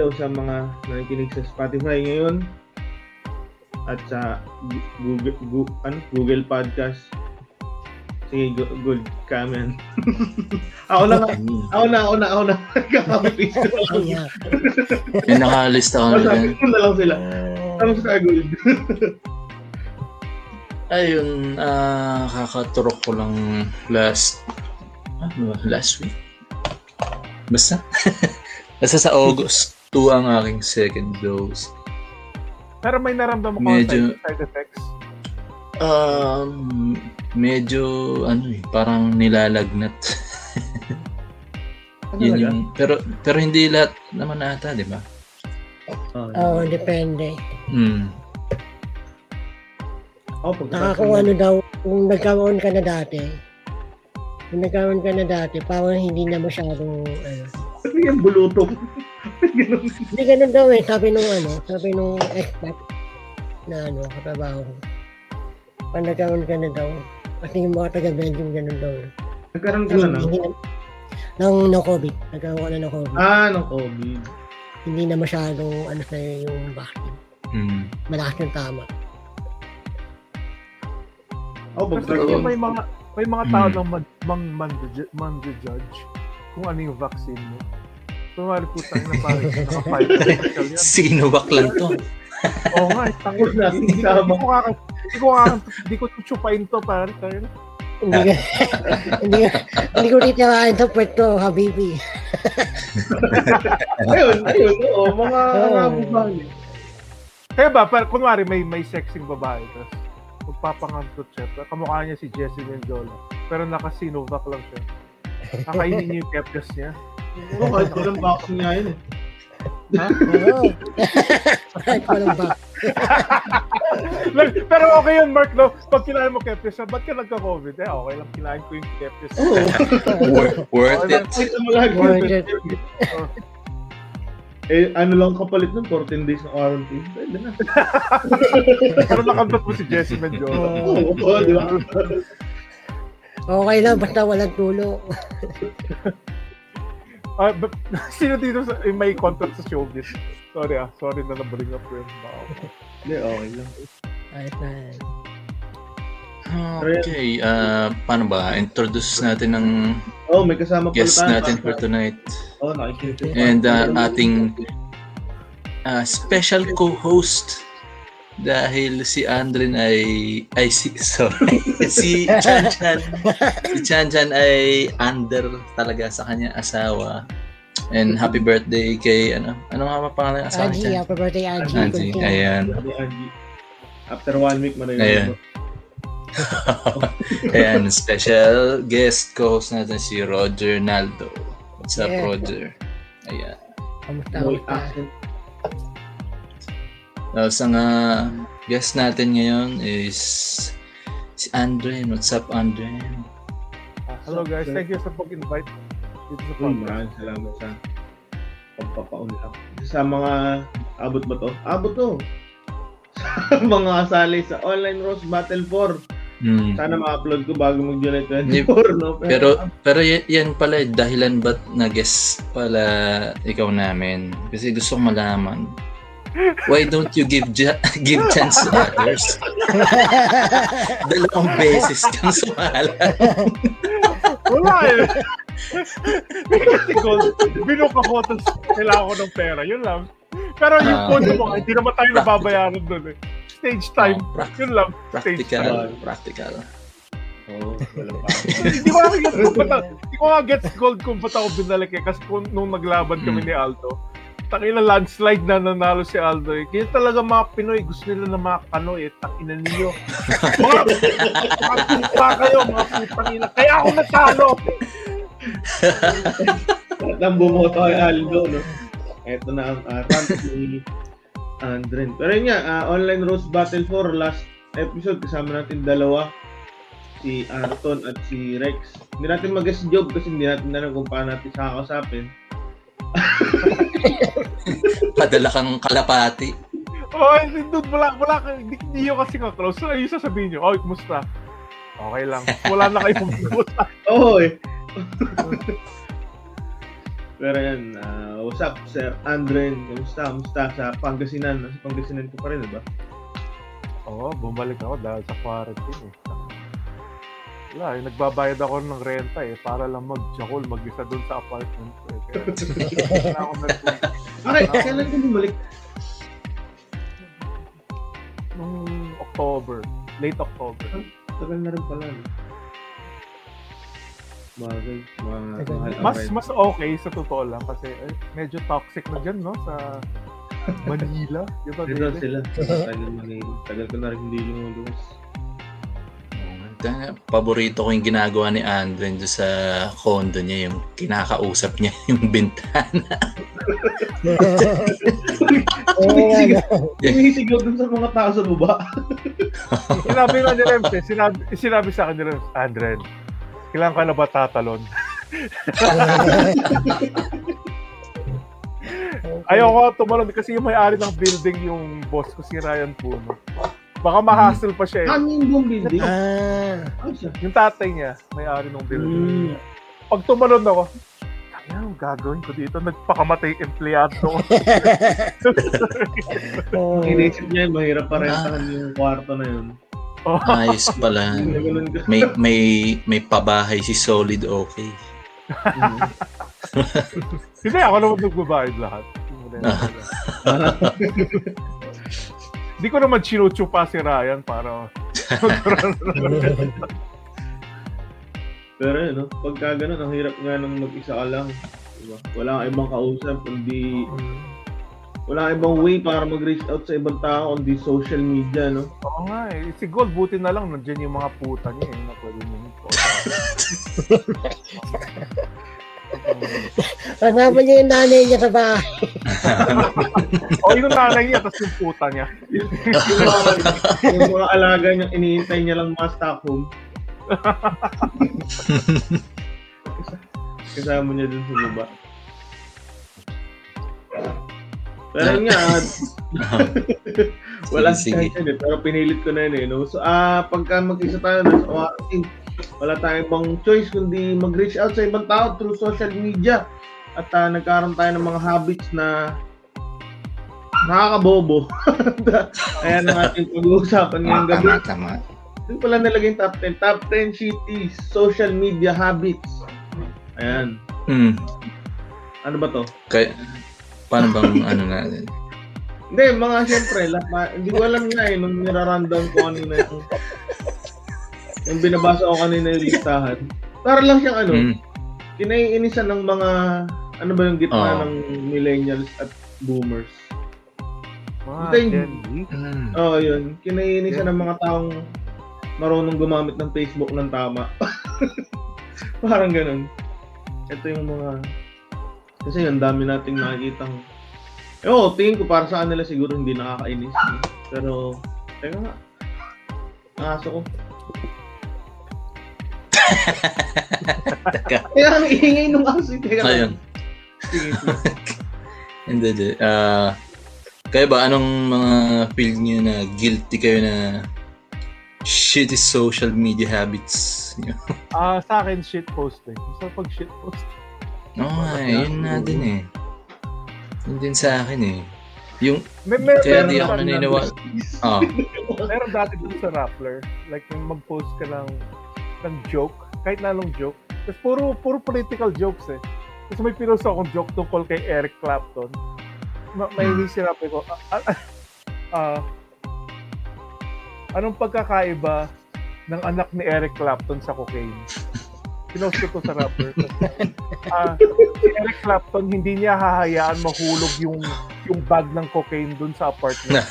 hello sa mga nakikinig sa Spotify ngayon at sa Google Google, ano, Google Podcast. Sige, go- good comment. ako na nga. Ako na, ako na, ako na. Kakapis ko lang. Yeah. May nakalista ko na Sabi ko na lang sila. Tapos ka good. Ayun, ah kakaturok ko lang last, ano last week. Basta. Basta sa August 2 ang aking second dose. Pero may naramdaman ko Medyo- side, side effects. Um, medyo, ano eh, parang nilalagnat. Yun yung, pero, pero hindi lahat naman ata, di ba? Oo, depende. Hmm. Oh, pag Saka kung ano daw, kung nagkaroon ka na dati, kung nagkaroon ka na dati, parang hindi na masyadong, ano, Ano yung bulutong? Ganun. Hindi ganun daw eh. Sabi nung ano, sabi nung expert na ano, katrabaho ko. Pag nagkaroon ka na daw, kasi yung mga taga-Belgium ganun daw. eh. Nagkaroon ka na Hindi, na. hindi na, ng no COVID. Nagkaroon ka na ng COVID. Ah, ng COVID. Hindi na masyadong ano sa'yo yung vaccine. Hmm. Malakas yung tama. Oh, Kasi Oo. may mga may mga tao Mm. lang man, mang man, man judge kung ano yung vaccine mo. Tumari po tayo na yan. Sinovac lang to. Oo nga, eh. Huwag natin Hindi ko kaka- hindi ko kaka- hindi ko chuchupain to pare. Hindi ka, hindi ka, hindi ko titirahin sa pwesto, Habibi. ayun, ayun. Oo, mga Oo. nabubang. Kaya ba, par, kunwari may may sexing babae, tapos magpapangantot siya. Kamukha niya si Jessie Mendola. Pero naka-Sinovac lang siya. Kakainin niya yung pepes niya. Oo, kahit walang vaccine nga yun eh. Oo. Kahit walang ba. Like, pero okay yun, Mark, no? Pag kinain mo siya, ba't ka nagka-COVID? Eh, okay lang, kinain ko yung pepes. Oo. Wor- worth it. Worth it. Eh, ano lang kapalit nun? 14 days na quarantine. Pwede na. pero nakantot mo si Jessie Mendola. Oo, oo, di ba? Okay lang, basta walang tulo. Ah, but, sino dito sa, eh, may contact sa showbiz? Sorry ah, sorry na nabring up yun. Hindi, okay lang. Ayos na yan. Okay, ah paano ba? Introduce natin ng Oh, may kasama pala guest tayo. natin for tonight. Oh, nakikita. And uh, ating uh, special co-host dahil si Andrin ay ay si sorry. Si Chan Chan. Si Chan Chan ay under talaga sa kanya asawa. And happy birthday kay ano ano nga ba pangalan ng asawa ni Angie, Chan? happy birthday, Angie. Angie ayan. After one week, Ayan. manayos. ayan special guest co-host natin si Roger Naldo. What's up Yeah. Roger? Ayan. Kamusta. Tapos ang uh, guest natin ngayon is si Andren. What's up, Andren? Hello guys, thank you sa pag-invite. Dito sa podcast. maraming salamat sa pagpapaunlak. Sa mga, abot ba to? Abot to. Sa mga kasali sa Online Rose Battle 4. Hmm. Sana ma-upload ko bago mag-July 24, no? Pero pero y- yan pala eh, dahilan ba't na-guest pala ikaw namin? Kasi gusto kong malaman. Why don't you give give chance to others? Dalawang beses kang sumala. Wala eh. Kasi gold, binook ako, tapos kailangan ko ng pera. Yun lang. Pero yung Ah. pondo mo, hindi naman tayo nababayaran doon eh. Stage time. Oh, prac- Yun lang. Stage time. Practical. Practical. Oo, wala pa. hindi ko nga gets kung ba't hindi ko nga gets gold kung ba't ako binalik eh. Kasi kung, nung naglaban kami Mm. ni Aldo, takina landslide na nanalo si Aldo eh. Kaya talaga mga Pinoy, gusto nila na mga kano eh. Takina ninyo. mga, mga pupa kayo, mga putang ina. Kaya ako natalo. At ang bumoto kay Aldo, no? Ito na ang uh, ni Andren. Pero yun nga, ah, Online Rose Battle 4, last episode, kasama natin dalawa, si Arton at si Rex. Hindi natin mag-guest job kasi hindi natin alam kung paano natin kakasapin. Padala kang kalapati. Oh, hindi, dude, wala, wala, ka- hindi, hindi yun kasi ka-close. So, ayun sasabihin nyo, oh, kumusta? Okay lang. Wala na kayo pumunta. Oo eh. Pero yan, ah, what's up, Sir Andren? Kamusta? Kamusta sa Pangasinan? Nasa Pangasinan ko pa rin, diba? Oo, bumalik ako dahil sa quarantine eh. Wala, eh, nagbabayad ako ng renta eh, para lang mag-jakol, mag-isa doon sa apartment ko eh. Kaya, wala ako nag- Okay, kailan ka bumalik? nung October, late October. Tagal na rin pala, no? Bagay, Tagal. mahal Mas mas okay sa totoo lang kasi eh, medyo toxic na dyan, no? Sa Manila. Di ba, Dito sila. Tagal, Manila. Tagal ko na rin hindi lumulungas. Tanga, Paborito ko yung ginagawa ni Andren doon sa condo niya, yung kinakausap niya yung bintana. Oo? Sumisigaw dun sa mga tao sa baba. Sinabi nga ni Rems eh, sinabi, sinabi sa akin ni Rems, Andren, kailangan ka na ba tatalon? Ayoko tumalon kasi yung may-ari ng building yung boss ko si Ryan Puno. Baka ma-hassle pa siya eh. Ano yung buong building? Ah? Yung tatay niya, may-ari ng building. Mm. Pag tumalon ako, ano gagawin ko dito? Nagpakamatay empleyado oo. Inisip niya, mahirap pa rentahan yung kwarto na yun. Ayos pala. May may may pabahay si Solid okay. Hindi, ako naman nagbabayad lahat. Hindi ko naman chinuchupa si Ryan para Pero yun, no? pagka ganun, ang hirap nga nang mag-isa ka lang. Diba? Wala kang ibang kausap, kundi wala kang ibang way para mag-reach out sa ibang tao kundi social media, no? Oo nga eh. Si Gold, buti na lang nandiyan yung mga puta niya eh, na pwede niya Kasama niya yung nanay niya sa bahay. O yung nanay niya, tapos yung puta niya. yung, mga, yung mga alaga niya, iniintay niya lang mga Stockholm. Kasama niya dun sa baba. Pero nga, Walang Sige, sige. eh, pero pinilit ko na yun eh. No? So, ah, pagka mag-isa tayo na sa quarantine, wala tayong ibang choice kundi mag-reach out sa ibang tao through social media. At ah, nagkaroon tayo ng mga habits na nakakabobo. Ayan ang ating pag-uusapan ngayong gabi. Tama, tama. Ito pala nalagay yung top 10. Top 10 shitty social media habits. Ayan. Hmm. Ano ba to? Kaya, paano bang ano natin? Hindi, mga siyempre, lahat, hindi ko alam nga eh, nung nirarundown ko kanina yung, yung binabasa ko kanina yung listahan. Para lang siyang ano, Hmm. kinaiinisan ng mga, ano ba yung gitna Oo. ng millennials at boomers. Mga. Gen Z. Hmm. Oo, oh, yun. Kinaiinisan ng mga taong marunong gumamit ng Facebook ng tama. Parang ganun. Ito yung mga, kasi ang dami nating nakikitang, eh, oo, tingin ko para sa kanila siguro hindi nakakainis. eh. Pero, teka nga, ang aso ko. Kaya ang ingay nung aso. Teka. Ayun. Hindi, hindi. Ah, kaya ba, anong mga feel niyo na guilty kayo na shitty social media habits niyo? Ah, sa akin shit posting. Gusto pag shit post. Oo nga, eh, yun na din eh. Yun din sa akin eh. Yung, May, may, kaya meron di ako naniniwala. Ah, Meron dati dun sa Rappler, like yung mag-post ka ng, ng joke, kahit na anong joke. Tapos puro, puro political jokes eh. Tapos may pinost akong joke tungkol kay Eric Clapton. Ma- may Hmm. sinabi ko, ah, ah, ah, anong pagkakaiba ng anak ni Eric Clapton sa cocaine? Pinost ko to sa Rappler. Ah, si Eric Clapton, hindi niya hahayaan mahulog yung yung bag ng cocaine dun sa apartment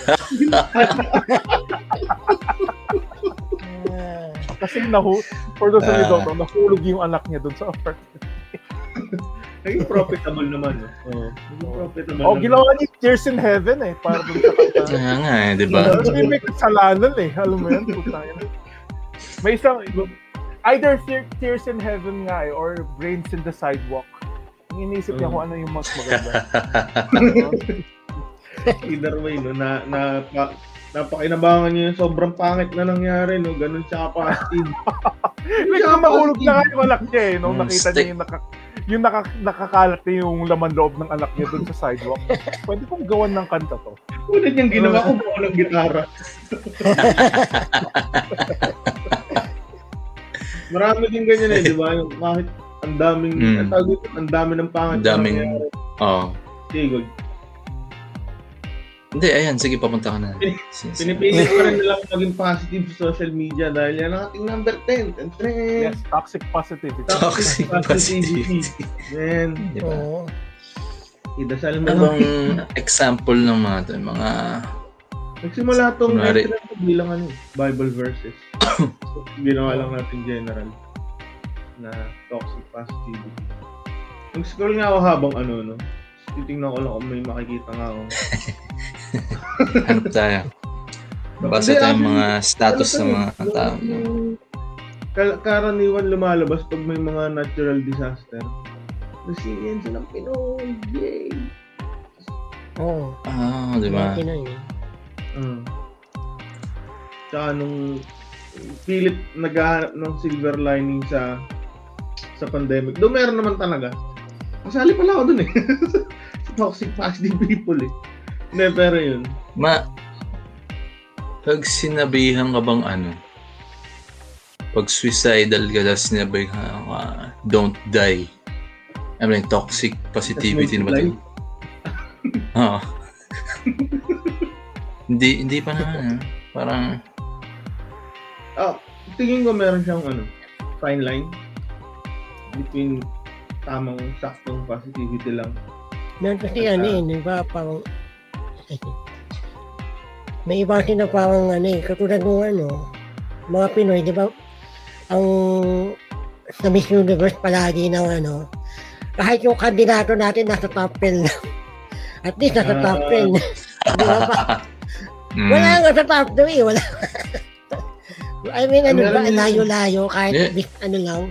Kasi nahu for those you Ah. don't know, nahulog yung anak niya dun sa apartment. Naging profitable naman. no? Oo. Naging profitable Oh, naman. ginawa niya Tears in Heaven eh, para dun sa kanta. kaya nga eh, di ba? Kasi may kasalanan eh, alam mo yan, puta yan. May isang, either Tear- Tears in Heaven nga eh, or Brains in the Sidewalk. Ang iniisip niya Mm. kung ano yung mas maganda. Either way, no, na, na, pa, napakinabangan niya yung sobrang pangit na nangyari, no? Ganun siya kapastid. Like, mahulog na yung anak niya eh, nung Mm, nakita stick. niya yung, naka, yung naka, nakakalat na yung laman loob ng anak niya dun sa sidewalk. Pwede kong gawan ng kanta to. Una niyang ginawa ko po ng gitara. Marami din ganyan eh, di ba? Yung kahit ang daming, Mm. ang dami ng pangit. Ang daming-. Oo. Sige, good. Hindi, ayan. Sige, papunta ka na. Sige, sige. Pinipili ko rin nilang maging positive sa social media dahil yan ang ating number 10. And Yes, toxic positivity. Toxic positivity. Man, Di ba? Oo. idasal mo Ano lang. bang example ng mga to, mga Nagsimula tong Kunwari- entry ko bilang ano, Bible verses. so, ginawa lang natin general na toxic positivity. Nag-scroll nga ako habang ano, no? Titingnan ko lang kung may makikita nga ako. hanap tayo. Basa Hindi, tayo mga status ano ng mga tao. karaniwan lumalabas pag may mga natural disaster. Resilience ng Pinoy! Yay! Oo. Ah, di ba? Yun. Uh, tsaka nung pilit naghahanap ng silver lining sa sa pandemic. Doon meron naman talaga. Kasali pala ako dun eh. sa toxic positive people eh. Hindi, pero yun. Ma, pag sinabihan ka bang ano, pag suicidal ka, tapos sinabihan ka, don't die. I mean, toxic positivity na ba ito? Oo. hindi, hindi pa naman, ah. Parang, Ah, tingin ko meron siyang ano, fine line between tamang saktong positivity lang. Meron kasi ano eh, di ba, parang... May iba kasi na parang ano eh, katulad ng ano, mga Pinoy, di ba, ang sa Miss Universe palagi ng ano, kahit yung kandidato natin nasa top 10 lang. At least nasa top 10. di ba pa? mm, Wala nga sa top 2 eh, wala. I mean, ano ba, layo-layo, kahit Yeah. ano lang,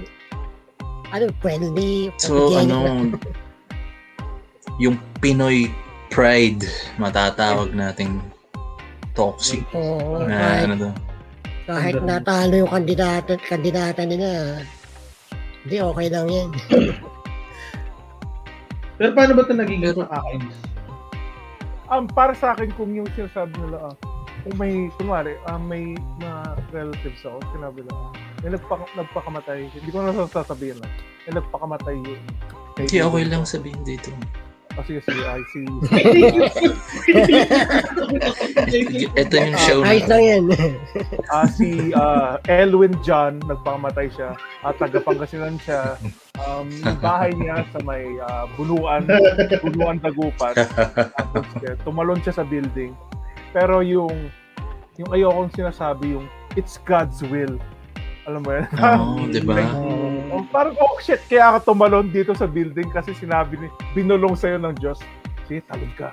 ano, friendly, So, ano, yung Pinoy pride, matatawag nating toxic. Oo, Na, kahit, ano to? kahit natalo yung kandidata, kandidata nila, hindi okay lang yan. Pero paano ba ito nagiging nakakainis? Um, para sa akin, kung yung sinasabi nila, ah, kung may, kunwari, ah, may mga relatives ako, sinabi nila, ah, may nagpaka, nagpakamatay, hindi ko na sasabihin lang, may nagpakamatay yun. Hindi, okay lang sabihin dito. Oh, sige, sige, I see. Ito yung show Ayos na. lang yan. Ah, si ah, Elwin John, nagpakamatay siya, at taga Pangasinan siya. Um, yung bahay niya sa may ah, Buluan, Buluan Dagupan. Tapos, tumalon siya sa building. Pero yung yung ayokong sinasabi yung it's God's will. Alam mo yan? Oo, di ba? Like, oh, parang, oh shit, kaya ka tumalon dito sa building kasi sinabi ni, binulong sa'yo ng Diyos. Sige, talon ka.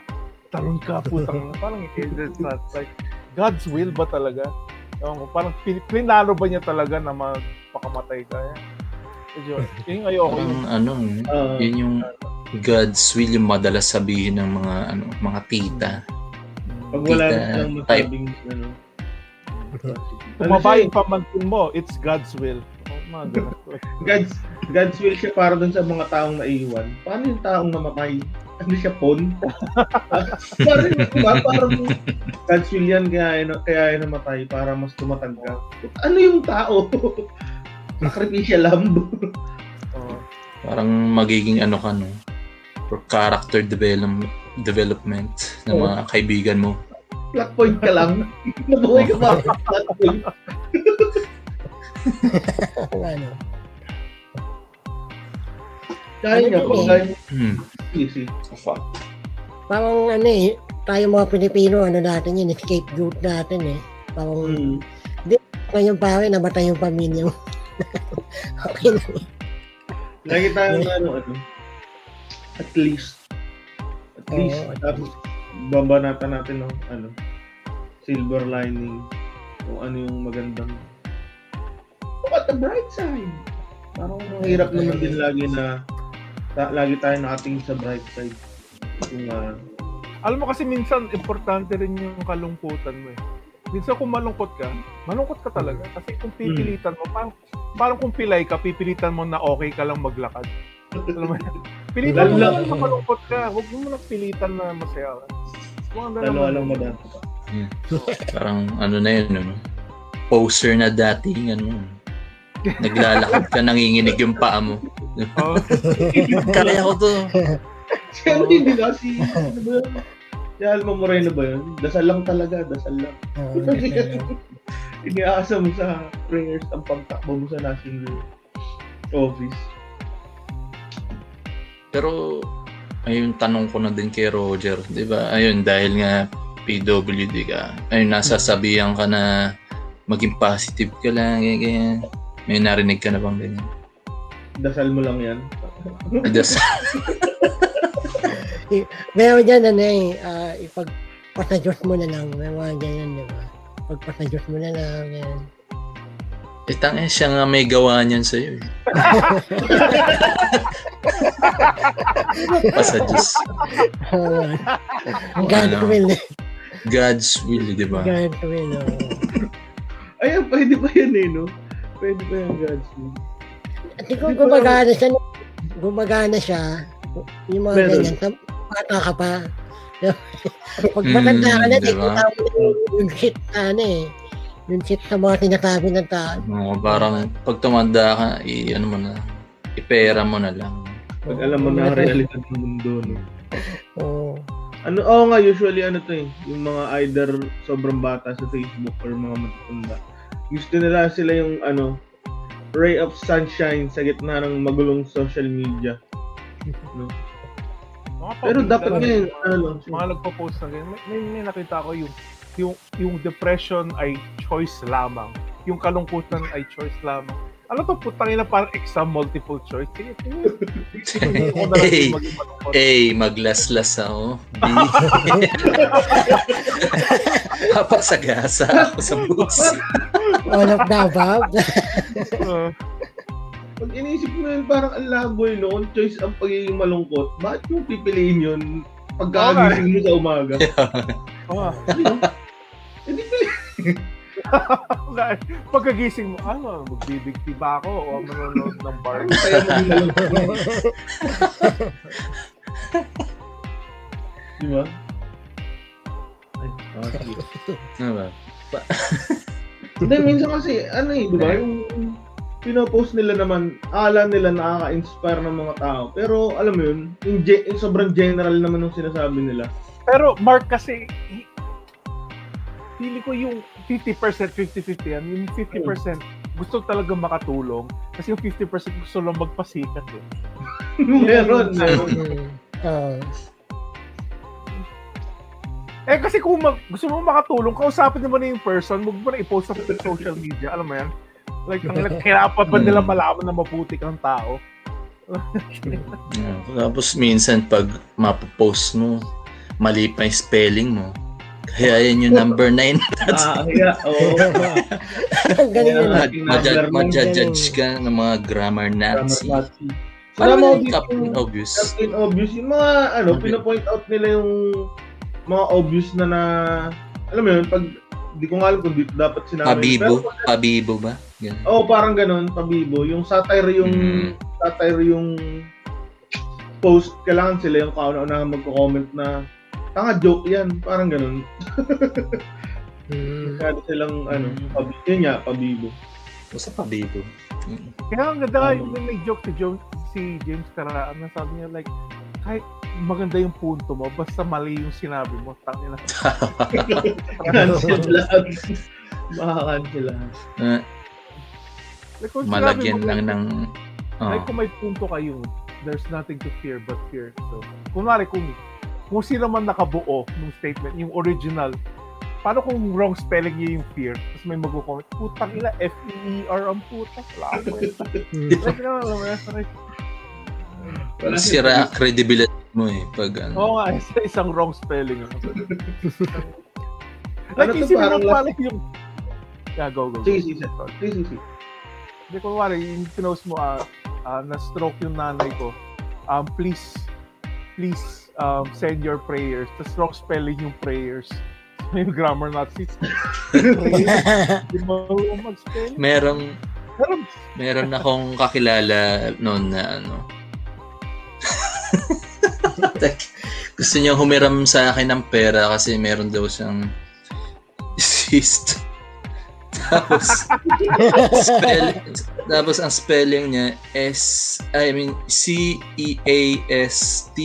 Talon ka, putang. parang, it's not like, God's will ba talaga? Ewan ko, parang, plinano ba niya talaga na magpakamatay ka? Yan. Medyo, yun yung ayoko. Parang Yung, ano, Ah, yun yung God's will yung madalas sabihin ng mga ano, mga tita. pag wala Tita, type. masabing ano. Tumaba yung pamangkin mo, it's God's will. Oh. God's, God's will siya para dun sa mga taong naiwan. Paano yung taong namatay? Ano siya, pon? parang, diba? parang God's will yan kaya, yun- kaya yun namatay para mas tumatag ka. Ano yung tao? Sacrificial lamb. Oh. Parang magiging ano ka no, for character development development ng mga kaibigan mo. Plot point ka lang. Nabuhay ka pa. Plot point. ano. Kaya Ano yun? tayo Hmm. easy. Fuck. Parang ano eh, tayo mga Pilipino, ano natin yun, scapegoat natin eh. Parang, Hmm. ngayon pare, namatay yung pamilya mo. okay lang. Lagi tayong ano, ano, at least. At least. at tapos, babanatan natin ng ano, silver lining. Kung ano yung magandang. Look at the bright side. Parang mahirap naman din lagi na ta- lagi tayo nakatingin sa bright side. Kung ah, Alam mo kasi minsan, importante rin yung kalungkutan mo eh. Minsan kung malungkot ka, malungkot ka talaga. Kasi kung pipilitan mo, parang, parang kung pilay ka, pipilitan mo na okay ka lang maglakad. Alam mo yan? Pilitan mo na malungkot ka. Huwag mo na pilitan na masaya ka. Dalawa lang madami. Parang ano na yun, ano? Poser na dating, ano? Naglalakad ka, nanginginig yung paa mo. Oo. Kaya ko to. Ano hindi ba? Si, ano? Si Alma Moreno ba yun? Dasal lang talaga, dasal lang. Iniaasa mo sa prayers ang pagtakbo mo sa national office. Pero, ayun, tanong ko na din kay Roger, di ba? Ayun, dahil nga PWD ka, ayun, nasasabihan ka na maging positive ka lang, ganyan, ganyan. May narinig ka na bang ganyan? Dasal mo lang yan. Adas, Meron dyan ano eh, ah, ipagpasadyos mo na lang. May mga ganyan, di ba? Pagpasadyos mo na lang, yan. Itang eh, siya nga may gawa niyan sa'yo. Eh. Pasa Diyos. God Ano? will, eh. God's will, di ba? God will, oo. Ayan, pwede pa yan eh, no? Pwede pa yan, God's will. At kung gumagana siya, gumagana siya, yung mga Meron. ganyan, sa bata ka pa. Pag matanda ka na, Mm, di diba? mo yung, yung shit na ano eh. Yung shit sa mga sinasabi ng tao. Oo, parang pag tumanda ka, i, ano mo na, ipera mo na lang. Pag alam mo na ang realidad ng mundo, no? Oo. Ano, oo nga, usually ano to eh, yung mga either sobrang bata sa Facebook or mga matatanda. Gusto nila sila yung ano, ray of sunshine sa gitna ng magulong social media. No? Mga Pero dapat ngayon, ano lang, mga nagpo-post na ganyan. May, may, may nakita ko yung yung yung depression ay choice lamang. Yung kalungkutan ay choice lamang. Ano to putang ina parang exam multiple choice. Sige, sige. Hey. A, maglaslas ako. B, papasagasa ako sa bus. All of the above. Uh, Pag inisip mo yun, parang ang laboy, no? Kung choice ang pagiging malungkot, bakit yung pipiliin yun pagkagising mo sa umaga? oh, Hindi pili. pagkagising mo, ano, magbibigti ba ako o manonood ng bar? Kaya. Di ba? Ay, ah, sige. Ano ba? Hindi, minsan kasi, ano eh, di ba? Yung pinopost nila naman, akala nila nakaka-inspire ng mga tao. Pero, alam mo yun, yung, ge- yung sobrang general naman ng sinasabi nila. Pero Mark kasi, pili ko yung 50%, 50-50 yan. Yung 50% gusto talaga makatulong. Kasi yung 50% gusto lang magpasikat eh. meron, meron. Mm. Oo. Eh kasi kung mag, gusto mo makatulong, kausapin mo na yung person, huwag mo na i-post sa social media. Alam mo yan? Like, ang kailangan ba nila Mm. malaman na mabuti kang tao? Yeah. Tapos minsan pag mapopost mo, mali pa yung spelling mo. Kaya yan yung number 9. Ah, yeah, oo. Ang galing yun. Yeah. Mag- Madjudge ka ng mga grammar Grammar Nazi. Nazi. Para Alam mo, Captain Obvious. Captain Obvious, yung mga, ano, Okay. pinapoint out nila yung mga obvious na na, alam mo yun, pag, di ko nga alam kung dapat sinabi. Pabibo. Pero, Pabibo ba? Ganun. Oo, oh, parang ganun, pabibo. Yung satire yung, Mm. satire yung post, kailangan sila yung kauna-unahan magko-comment na, tanga joke yan, parang ganun. Mm. Kaya silang, ano, Mm. pabibo. Yun nga, pabibo. Basta pabibo. Mm. Kaya ang ganda yung may joke si, Jones, si James Caraan na sabi niya like, kahit maganda yung punto mo, basta mali yung sinabi mo, tangin na. Cancel lahat. Makakancel lahat. Ah, Like, malagyan mo, lang ng... Oh. Like kung may punto kayo, there's nothing to fear but fear. So, kunwari kung kung sino man nakabuo ng statement, yung original, paano kung wrong spelling niya yung fear? Tapos may mag-comment, putang ina, F-E-E-R ang puta. Wala ko kwenta. Like, alam mo yan, like, Wala Sira credibility mo eh. Pag ano. Oo nga, isa, isang wrong spelling. Ano like, to, isipin mo parang pala yung... Yeah, go, go, go. Sige, sige, sige, sige. Hindi, kunwari, yung pinost mo, ah, ah, na-stroke yung nanay ko, um, please, please, um, send your prayers. Tapos wrong spelling yung prayers. Yung grammar Nazi. prayers. Hindi mo mag-spell. Merong meron akong kakilala noon na ano Gusto niya humiram sa akin ng pera kasi meron daw siyang cyst. Tapos, spell, tapos ang spelling niya S, I mean, C-E-A-S-T.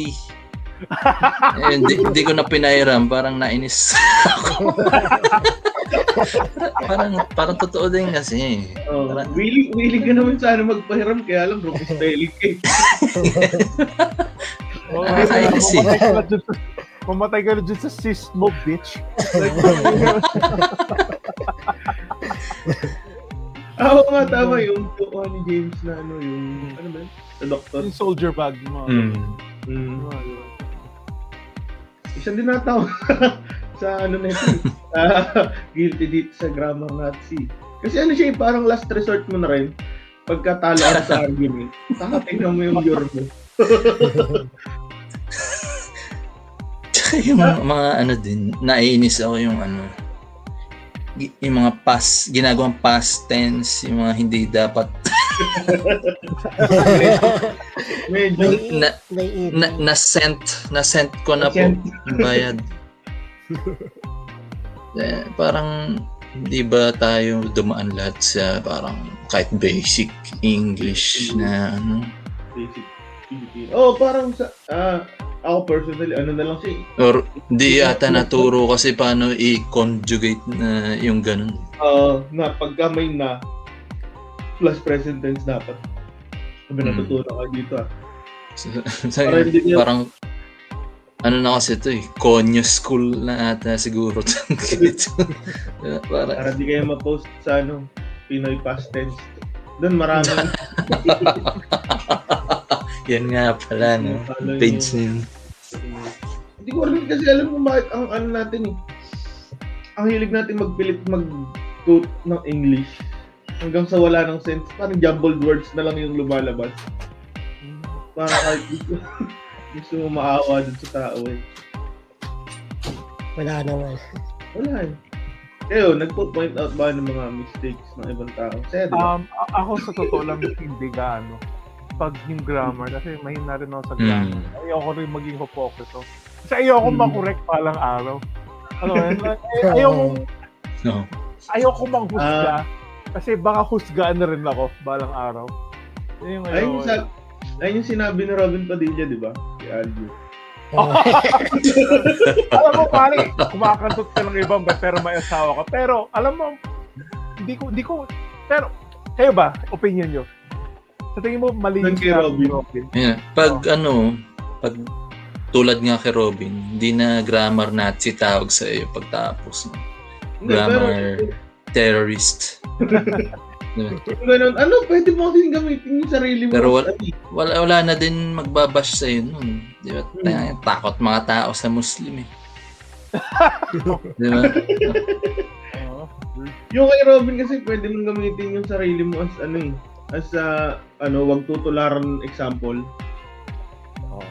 Eh, Hindi hindi ko na pinairam, parang nainis ako. parang, parang totoo din kasi. Oh, Parang- willing, willing ka naman sana magpahiram, kaya lang bro, spelling ka eh. Oh, Ah, ay, I see. mamatay ka na dun sa cyst mo, bitch. Ah, Oo nga, tama yung kuha ni James na ano, yung, ano ba yun? Sa doctor. Yung soldier bag mo. Mm. Mm. Isa din natawa sa ano na ito. ah, guilty dito sa grammar Nazi. Kasi ano siya, eh, parang last resort mo na rin. Pagkatalo ka sa argument, takatingnan mo yung your mo. Tsaka yung mga ano din, naiinis ako yung ano, yung mga past, ginagawang past tense, yung mga hindi dapat Medyo, na, na, na sent, na sent ko na po bayad. eh, parang hindi ba tayo dumaan lahat sa parang kahit basic English na ano basic. Oh, parang sa, ah, ako personally, ano na lang siya eh. or di yata naturo kasi paano i-conjugate na yung ganun. Ah, na pagka may na, plus present tense dapat. Sabi Mm. natutunan ka dito ah. So, so, Parang niya- parang ano na kasi ito eh, konyo school na ata siguro. Ganito. parang, Para di kayo ma-post sa ano, Pinoy past tense. Doon marami. yan nga pala, no? Page na yun. Hindi ko rin kasi alam kung bakit ang ano natin eh. Ang hilig natin magpilit mag-quote ng English hanggang sa wala ng sense. Parang jumbled words na lang yung lumalabas. Parang kahit gusto, gusto mo maawa dun sa tao eh. Wala naman. Wala eh. Kayo, nagpo-point out ba ng mga mistakes ng ibang tao? Ba? Um, a- ako sa totoo lang hindi gaano. Pag yung grammar, kasi mahina rin ako sa grammar. Mm. Ayoko rin maging focus. So. Kasi ayoko Mm. makorek palang araw. Ano ayoko, No. ayoko manghusga. Kasi baka husgaan na rin ako balang araw. Yun yung ayun, yung sa, ayun yung sinabi ni Robin Padilla, di ba? Si Aljo. Oo. alam mo, pare, kumakantot ka ng ibang ba, pero may asawa ka. Pero, alam mo, hindi ko, hindi ko, pero, kayo ba, opinion nyo? Sa tingin mo, mali yung kay sinabi Robin. ni Robin. Yeah. Pag ano, pag tulad nga kay Robin, hindi na grammar Nazi tawag sa iyo pagtapos. Grammar. pero Terrorist. Diba? ganun, ano, pwede mo kasing gamitin yung sarili mo. Pero wal- eh. wala, wala na din magbabash sa iyo nun. Di ba? Hmm. Takot mga tao sa Muslim eh. Di ba? Yung kay Robin kasi pwede mong gamitin yung sarili mo as ano eh, as a, ano, wag tutularan example.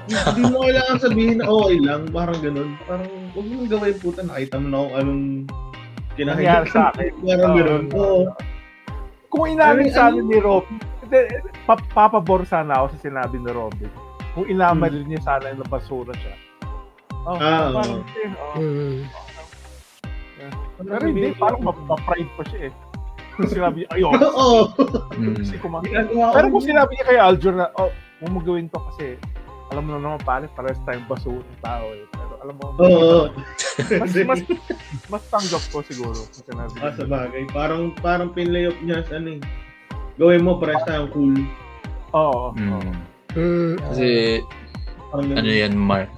Hindi mo kailangan sabihin na okay lang, parang ganun. Parang, huwag mo nang gawin puta, nakita mo na kung anong. Nangyari sa akin. Parang Oo. ganun. Oo. Kung inamin sa amin ni pa- papabor sana ako sa sinabi ni Robin. Kung inamal niya sana na basura siya. Oh, Ah, parang, oo. oh. Mm. Pero hindi, parang ma- ma-pride pa siya eh. Kung sinabi niya, ayoko. Oo. Mm. Kasi ko Pero kung sinabi niya kay Aljur na, oh, huwag mo gawin to kasi alam mo na naman pare, parehas tayong basura ng tao eh. Pero alam mo, Oo. mas, mas, mas tanggap ko siguro sinabi Ah, sa bagay. Parang, parang pinlay off niya sa ano eh. Gawin mo, pares tayong cool. Oo. oo. Mm. Mm. Kasi Parang ganun. ano yan, Mark?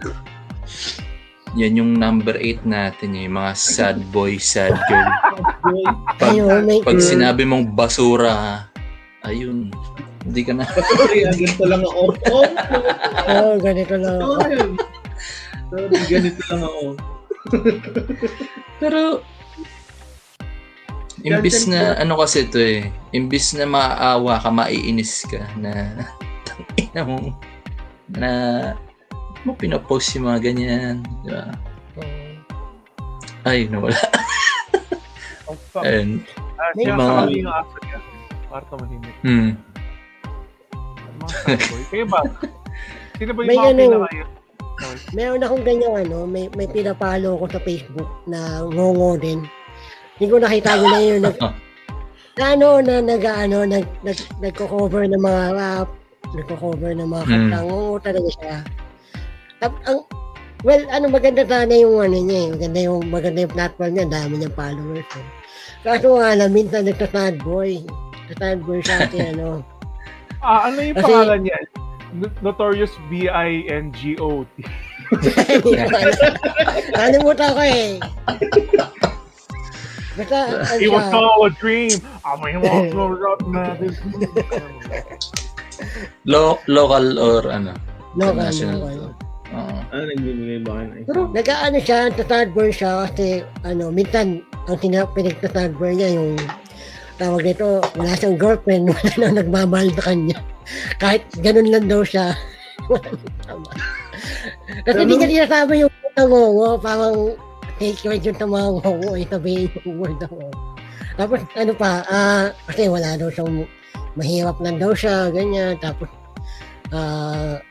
Yan yung number 8 natin eh, yung mga sad boy, sad girl. Pag, pag sinabi mong basura, ayun, hindi ka na. Sorry, ganito lang ako. Oh, Oo, ganito lang ako. sorry. Sorry, ganito lang ako. Pero, imbis na, ano kasi ito eh, imbis na maaawa ka, maiinis ka na, tangina mo, na, mo pinapost yung mga ganyan, di ba? Oo. Ay, nawala. Oh, fuck. Ayun. May siya mga- Para tumahimik. Hmm. Ang Mga. Kayo ba? Sino ba yung May mga ano- pinaka yun? Sorry. meron akong ganyan ano, may, may pinapalo ko sa Facebook na ngongo din. Hindi ko nakita yun na yun. Nag, na ano, na nag, ano, nag, nag, nagko-cover ng mga rap, nagko-cover ng mga Hmm. kanta. Ngongo talaga siya. Tap, ang, well, ano, maganda sana yung ano niya eh. Maganda yung, maganda yung platform niya. Dami niyang followers eh. Kaso nga lang, minsan nagsa-sad boy. Boy siya kasi ano. Ah, ano yung Kasi- pangalan niya? No- Notorious B-I-N-G-O-T. Kalimutan ko eh. Basta, ano It was siya, all a dream. I mean, what's so rock na this? Lo- local or ano? local, National. local. Oo. Ah, nagbibigay ba kayo Pero nag-ano siya, sa-sadburn siya kasi ano, minsan ang pinag-sadburn niya yung tawag nito, wala siyang girlfriend, wala nang nagmamahal sa kanya. Kahit ganun lang daw siya. Kasi hindi niya sinasabi yung tangongo, parang take word yung tamangongo, eh, sabihin yung word ako. Tapos ano pa, ah, kasi wala daw siyang mahirap lang daw siya, ganyan. Tapos, ah,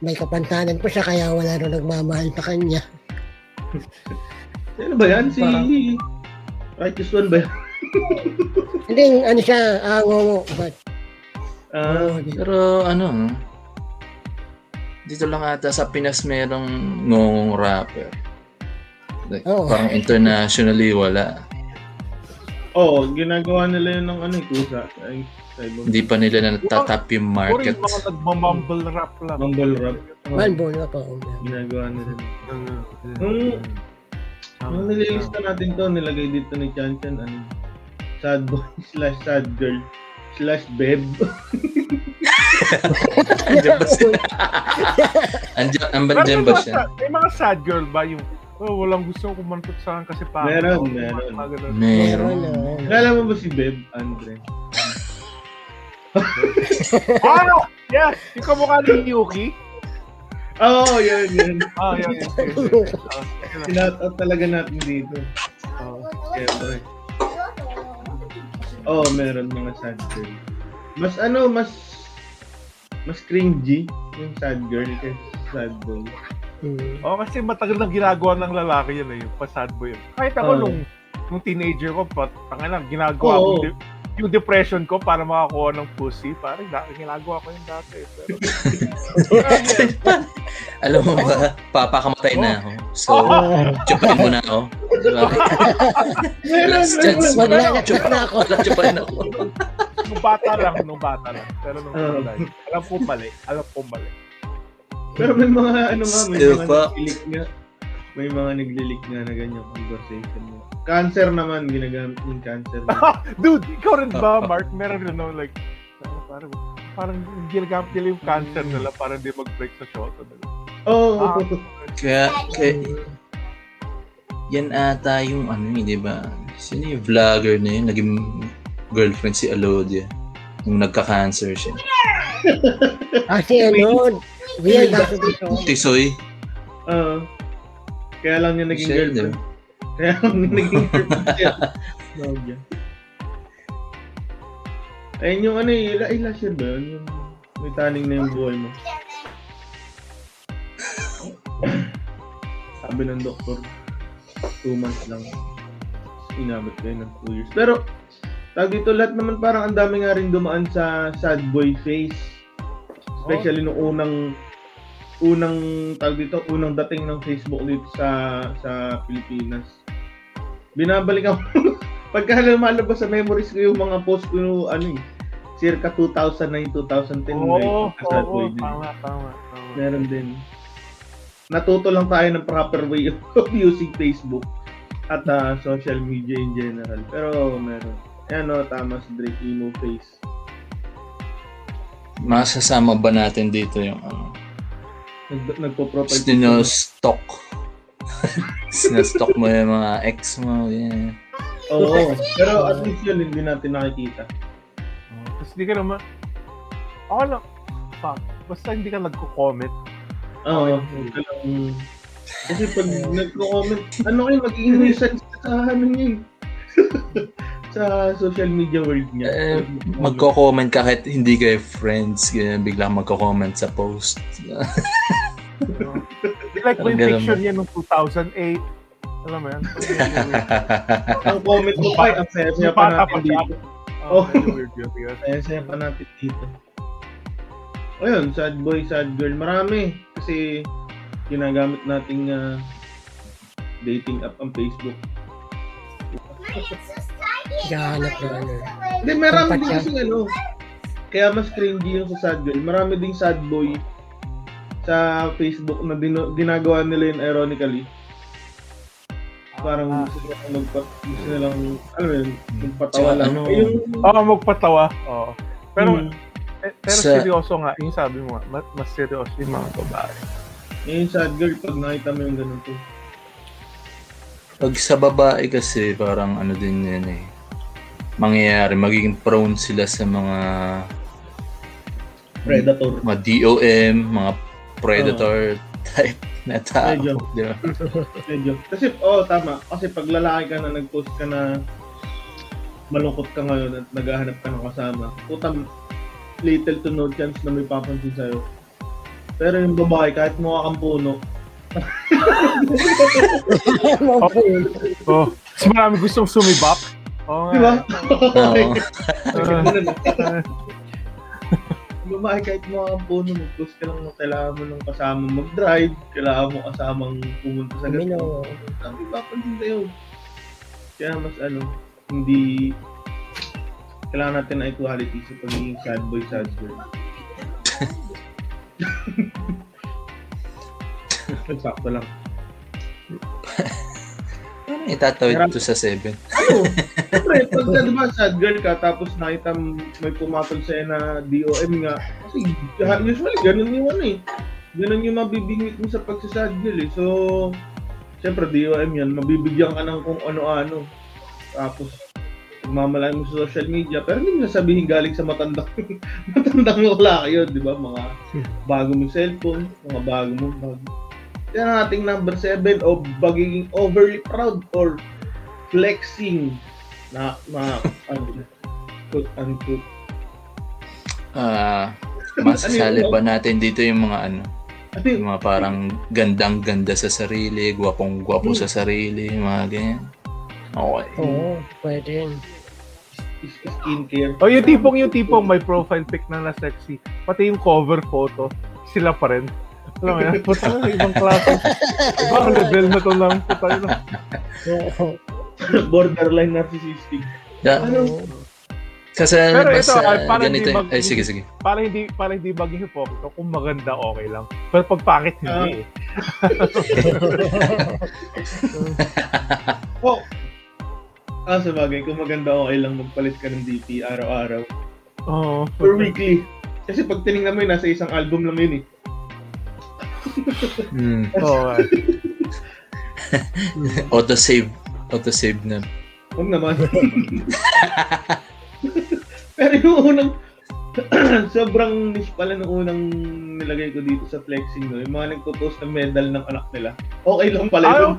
may kapantanan pa siya kaya wala daw nagmamahal sa kanya. Ano ba yan? Si... Parang- Righteous One ba yan? Hindi, ano siya, ah, ngongo, but, Ah, Pero ano, dito lang ata sa Pinas merong ngongong rapper. Like, Oo. Parang internationally wala. Oo, ginagawa nila yun ng ano, eh, kusa. Ay, Hindi pa nila natatap yung Puro market. yung mga nagmamumble rap lang. mumble rap. Oo, one na po. ginagawa nila. Nung, nung nililista natin to, nilagay dito ni Chan Chan, ano, sad boy slash sad girl slash beb. Andiyan ba sila? Andiyan, ba siya? May mga sad girl ba yung oh, walang gusto kumantot sa akin kasi pa. Meron, meron. Meron. Kilala mo ba si Beb, Andre? Ano? Yeah, yung kamukha ni Yuki. Oo, oh, yun, yun. Ah, yeah, yeah, yeah, yeah. Ah, yun lang. Sinoutout talaga natin dito. Ah. Siyempre. Oo, oh, meron mga sad girl. Mas ano, mas mas cringy yung sad girl kaysa sad boy. Hmm. Oh, kasi matagal nang ginagawa ng lalaki yan eh, yung pa-sad boy. Kahit ako Oo. nung nung teenager ko, pat, tanga ginagawa Oo. ko de- yung depression ko para makakuha ng pussy, parang ginagawa ko yung dati. Pero, Alam mo ba, papakamatay na ako. So, chupain mo na ako. Diba? Last chance mo na. Maglalagpas na ako. Wala, chupain ako. nung bata lang, nung bata lang. Pero nung uh, alam ko mali, alam ko mali. Pero may mga ano nga, may Still mga naglilik nga. May mga naglilik nga na ganyan conversation mo. Cancer naman, ginagamit yung cancer. Dude, ikaw rin ba, Mark? Meron rin, no, like, ano, parang, parang ginagamit nila yung cancer nila para hindi mag-break sa shot. Oo, Ah. oh, Kaya, kaya, yan ata yung ano eh, di ba? Sino yung vlogger na yun? Naging girlfriend si Alodia. Nung nagka-cancer siya. Kasi ano, weird ako dito. Tisoy. Oo. Kaya lang niya naging yun, girlfriend. Kaya naging siya. Claudia. Ayun yung ano eh, ila, ila siya ba yun? Yung may taning na yung buhay mo. Sabi ng doktor, two months lang. Inabot kayo ng two years. Pero, tag dito lahat naman parang ang dami nga rin dumaan sa sad boy face. Especially nung unang unang tag dito, unang dating ng Facebook dito sa sa Pilipinas. Binabalik ako pagka lumalabas sa memories ko yung mga post ko yung ano eh, circa 2009, 2010 may Oo, sad oo, tama, tama, tama. Meron din. Natuto lang tayo ng proper way of using Facebook at ah, social media in general. Pero meron. Ayan o, tama si Drake emo face. Masasama ba natin dito yung ano? Nag, nagpo-profile. Sino-stock. Sino-stock mo yung mga ex mo. Yeah. Oo. Pero at least yun, hindi natin nakikita. Oh, Tapos hindi ka naman, ako lang, fuck, basta hindi ka nagko-comment. Oo. huwag ka lang... Kasi pag nagko-comment, ano kayo, magiging nuisance sa ano niya eh. sa social media world niya. Eh, magko-comment ka kahit hindi kayo friends, ganyan, biglang magko-comment sa post. Like Ganun picture niya nung 2008. Alam mo yan? Ang comment mo pa, ang saya-saya pa Bata pa natin siya. dito. Oh, weird yun. Saya-saya pa natin dito. Ayun, sad boy, sad girl. Marami. Kasi ginagamit nating ah, dating app ang Facebook. Gahanap na ano. Hindi, marami din kasi ano. Kaya mas cringy yung sa sad girl. Marami ding sad boy sa Facebook na dino, ginagawa nila yun ironically. Parang Ah. gusto nilang magpa, gusto nilang, ano yun, magpatawa Tsaka lang. ano, Eh, yung, Oo, magpatawa. Oo. Pero, Hmm. eh, pero Sa- seryoso nga, yung sabi mo mas, mas seryoso yung mga babae. yung sad girl, pag nakita mo yung ganun to. Pag sa babae kasi, parang ano din yan eh. Mangyayari, magiging prone sila sa mga Predator. mga DOM, mga predator type na tao. Medyo. Di ba? Medyo. Kasi, oo, oh, tama. Kasi pag lalaki ka na, nag-post ka na malungkot ka ngayon at naghahanap ka ng kasama, putang little to no chance na may papansin sa'yo. Pero yung babae, kahit mukha kang puno, Oh, mas marami gustong sumibak. Oo di ba? nga. Oo. Ah, Babae, kahit kang puno, mag-post ka lang na kailangan mo ng kasama mag-drive, kailangan mo kasamang pumunta sa ganito. Amino. Sabi, papansin sa'yo. Kaya mas ano, hindi kailangan natin na equality sa pagiging sad boy, sad girl. Sakto lang. Itatawid ito sa 7? Siyempre, pag ka, di ba, sad girl ka, tapos nakita may pumatol sa'yo na DOM nga, kasi usually ganun yung ano eh. Ganun yung mabibingit mo sa pagsasad girl eh. So, siyempre DOM yan, mabibigyan ka ng kung ano-ano. Tapos, magmamalayan mo sa social media, pero hindi mo sabihin galing sa matandang matandang lalaki yun, di ba? Mga bago mong cellphone, mga bago mong bag. Yan ang ating number 7 o pagiging overly proud or flexing na na ano quote unquote. Ah, masasali ba natin dito yung mga ano, Ano yung yun? mga parang gandang ganda sa sarili, gwapong gwapo sa sarili, mga ganyan. Okay. Oo, pwede yun. Skincare. oh, yung tipong yung tipong may profile pic na na sexy, pati yung cover photo, sila pa rin. Alam mo yan, puta na, ibang klase. Ibang level na to lang. Puta. Oo. Borderline narcissistic. Da, Oo. kasi Pero ba ito, ay, parang ganito, di mag- ay sige sige. Para hindi para hindi maging hypocrite, kung maganda okay lang. Pero pag pangit hindi eh. Oh. Ah, sa bagay, kung maganda okay lang magpalit ka ng DP araw-araw. Oo. Or weekly. Kasi pag tinignan mo yun, nasa isang album lang yun eh. Hmm. Oo. eh. Auto save, auto save na. Huwag naman. Pero yung unang, sobrang niche pala nung unang nilagay ko dito sa flexing no, yung mga nagpo-post ng medal ng anak nila. Okay lang pala Ayaw. yun.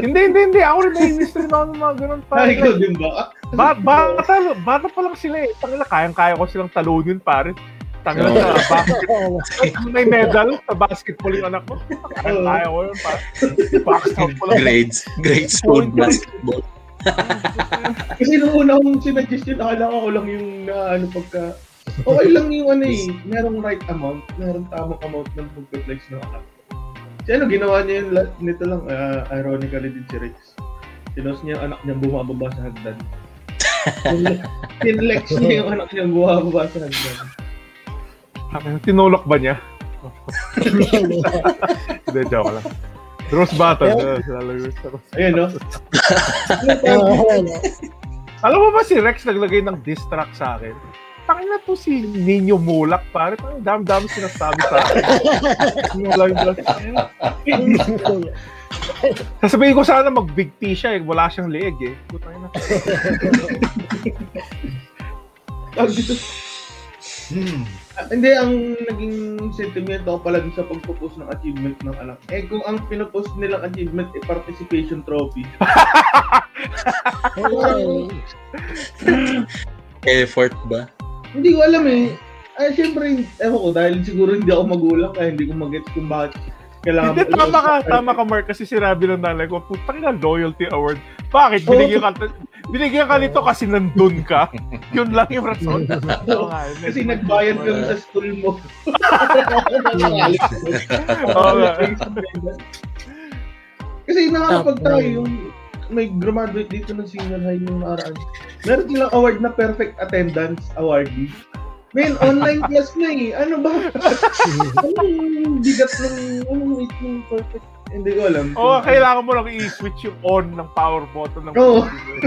hindi, hindi, hindi. Ako rin nainis rin ako ng mga ganun pa. Ah, ikaw din ba? Ba bata, bata pa lang sila eh. Tangina, kayang-kaya ko silang talunin pare. Tangina Oo. sa basketball. May medal sa basketball yung anak ko. Kayang-kaya ko yun pa. Ko lang. Grades, grade school basketball. Kasi nung una kong sinuggest yun, akala ko lang yung na ano pagka... Okay lang yung ano eh, merong right amount, merong tamang amount ng pagka-flex ng anak. Si ano, ginawa niya yun, nito lang, ah, ironically din si Rex. Sinos niya yung anak niya bumababa sa hagdan. Tinlex niya yung anak niya bumababa sa hagdan. Tinulok ba niya? Hindi, joke lang. Rose button. eh. Ayun, no? Alam mo ba si Rex naglagay ng diss track sa akin? Tangin na to si Nino Mulak, pare. Tangin, dami-dami sinasabi sa akin. Sasabihin ko sana mag-big T siya eh. Wala siyang leeg eh. Putang dito. Ah, hindi, ang naging sentiment ko pala sa pagpo-post ng achievement ng anak. Eh, kung ang pinopost nilang achievement ay participation trophy. Effort ba? Hindi ko alam eh. Ay, syempre, ewan ko, dahil siguro hindi ako magulang kaya hindi ko mag-gets kung bakit Kailangan Hindi, tama ka, tama ka, Mark, kasi sinabi ng nanay ko, putang ina, loyalty award. Bakit? Binigyan ka, binigyan ka nito kasi nandun ka. Yun lang yung rason. Kasi nagbayad kami sa school mo. Kasi nakakapag-try yung may graduate dito ng senior high nung nakaraan. Meron silang award na perfect attendance awardee. Men, online class na eh. Ano ba? Anong bigat ng, anong weight ng perfect? Hindi ko alam. Oo, kailangan mo lang i-switch yung on ng power button ng Oo. computer.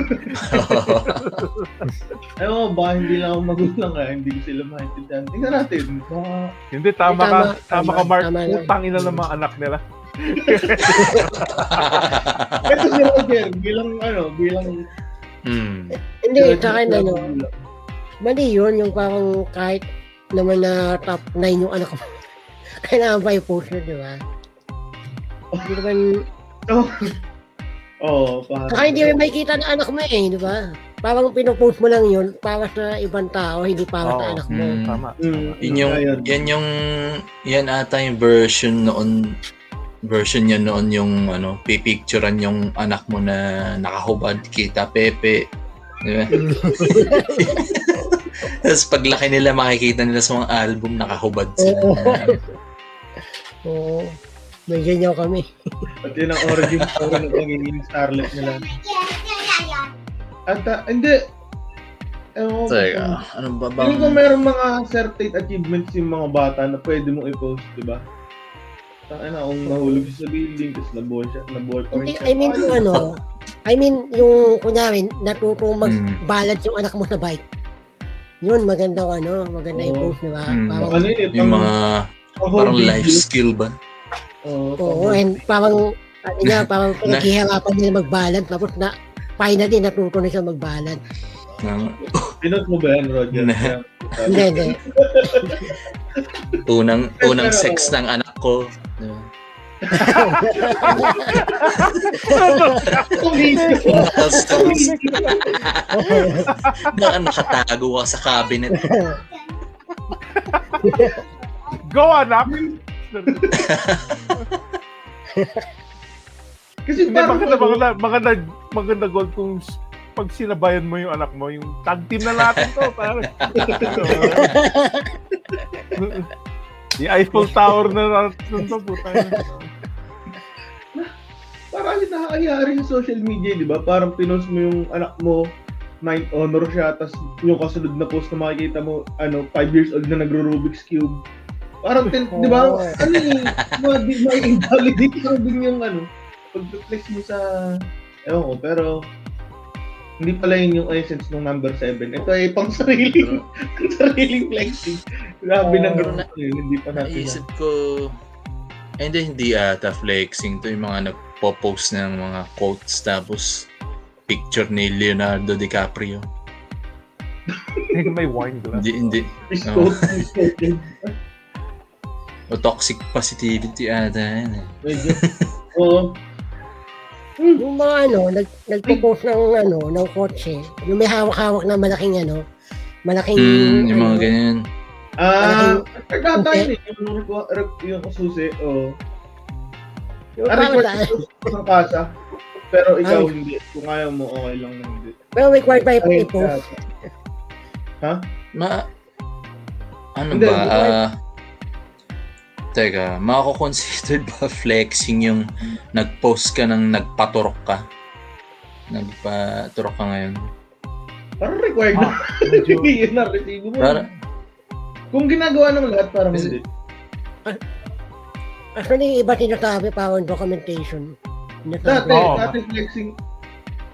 Ewan ko, baka hindi lang ako magulang kaya hindi ko sila maintindihan. Tingnan natin. Baka, Hindi, tama Tama, ka. Tama ka, Mark. tama. Putang ina ng mga anak nila. ito si Roger, bilang ano, bilang... Hmm. Hindi, sa akin ano, mali yun, yung parang kahit naman na top 9 yung anak ko. Kailangan pa i-post yun, di ba? Hindi naman, Oo, oh, parang... saka hindi rin makikita ng anak mo eh, di ba? Parang pinopost mo lang yun para sa ibang tao, hindi para sa Oo. anak mo. Hmm. Tama. Mm, Yun yung, ayun. yan yung, yan ata yung version noon, version niya noon yung, ano, pipicturean yung anak mo na nakahubad, kita Pepe. Di ba? Tapos paglaki nila, makikita nila sa mga album, nakahubad sila. na- Oo. May ganyan kami. At yun ang origin story ng pagiging starlet nila. At ah, hindi. Ewan ko. Teka, ano ba bang... Feeling ko meron mga certain achievements yung mga bata na pwede mong i-post, di ba? Taka na, kung nahulog siya sa building, tapos nabuhay siya, nabuhay pa rin Hindi, siya. I mean yung ano, I mean yung kunyari, natutong mag-balance yung anak mo sa bike. Yun, maganda ano, maganda Oo. i-post, di ba? Mm. Parang, Ano yun, Yung mga parang video. life skill ba? Oo, oo, pang- and parang, ano niya, parang pinaghihirapan nila mag-balance, tapos na, finally, natuto na siya mag-balance. Ng Pinot mo ba yan, Roger? Hindi, hindi. unang unang sex ng anak ko. Di ba? Milestones na nakatago ka sa cabinet. Go, anak! Kasi Hindi, parang, maganda, ano, maganda, maganda, maganda goal kung pag sinabayan mo yung anak mo, yung tag team na natin to, pare. yung Eiffel Tower na natin to, puta. parang hindi nakakaya rin sa social media, di ba? Parang pinost mo yung anak mo, ninth honor siya, tapos yung kasunod na post na makikita mo, ano, 5 years old na nagro-Rubik's Cube. Parang, ten, di ba? Oo. Ano eh, ma- di ba invalidate lang din yung ano, pag-flex mo sa, ewan ko, pero, hindi pala yun yung essence ng number 7. Ito ay pang sariling, pang sariling flexing. Grabe Oo. ng ganun yun, hindi pa natin. Naisip ko, eh, hindi, hindi ata flexing to yung mga nagpo-post ng mga quotes tapos picture ni Leonardo DiCaprio. May wine glass. Hindi, hindi. O toxic positivity ata yan eh. Medyo, oo. Yung mga ano, nag, nagpo-post ng ano, ng kotse, yung may hawak-hawak na malaking ano, malaking, Hmm, yung mga ano, ganyan. Ah, nagkatayo eh. Yung, yung, susi, o. yung Ah, parang ko sa kasa. Pero ikaw Ay. hindi. Kung ayaw mo, okay lang na hindi. Pero required pa Ay, i-post. Ma... Ano Hindi, ba? Ah... teka, mako-considered ba flexing yung nag-post ka ng nagpaturok ka? Nagpaturok ka ngayon? Parang required na. Ah, medyo, Hindi yun na resibo mo. Para, Kung ginagawa ng lahat, parang Kasi- hindi. Actually, iba sinasabi parang documentation. Dati. Oo. dati flexing.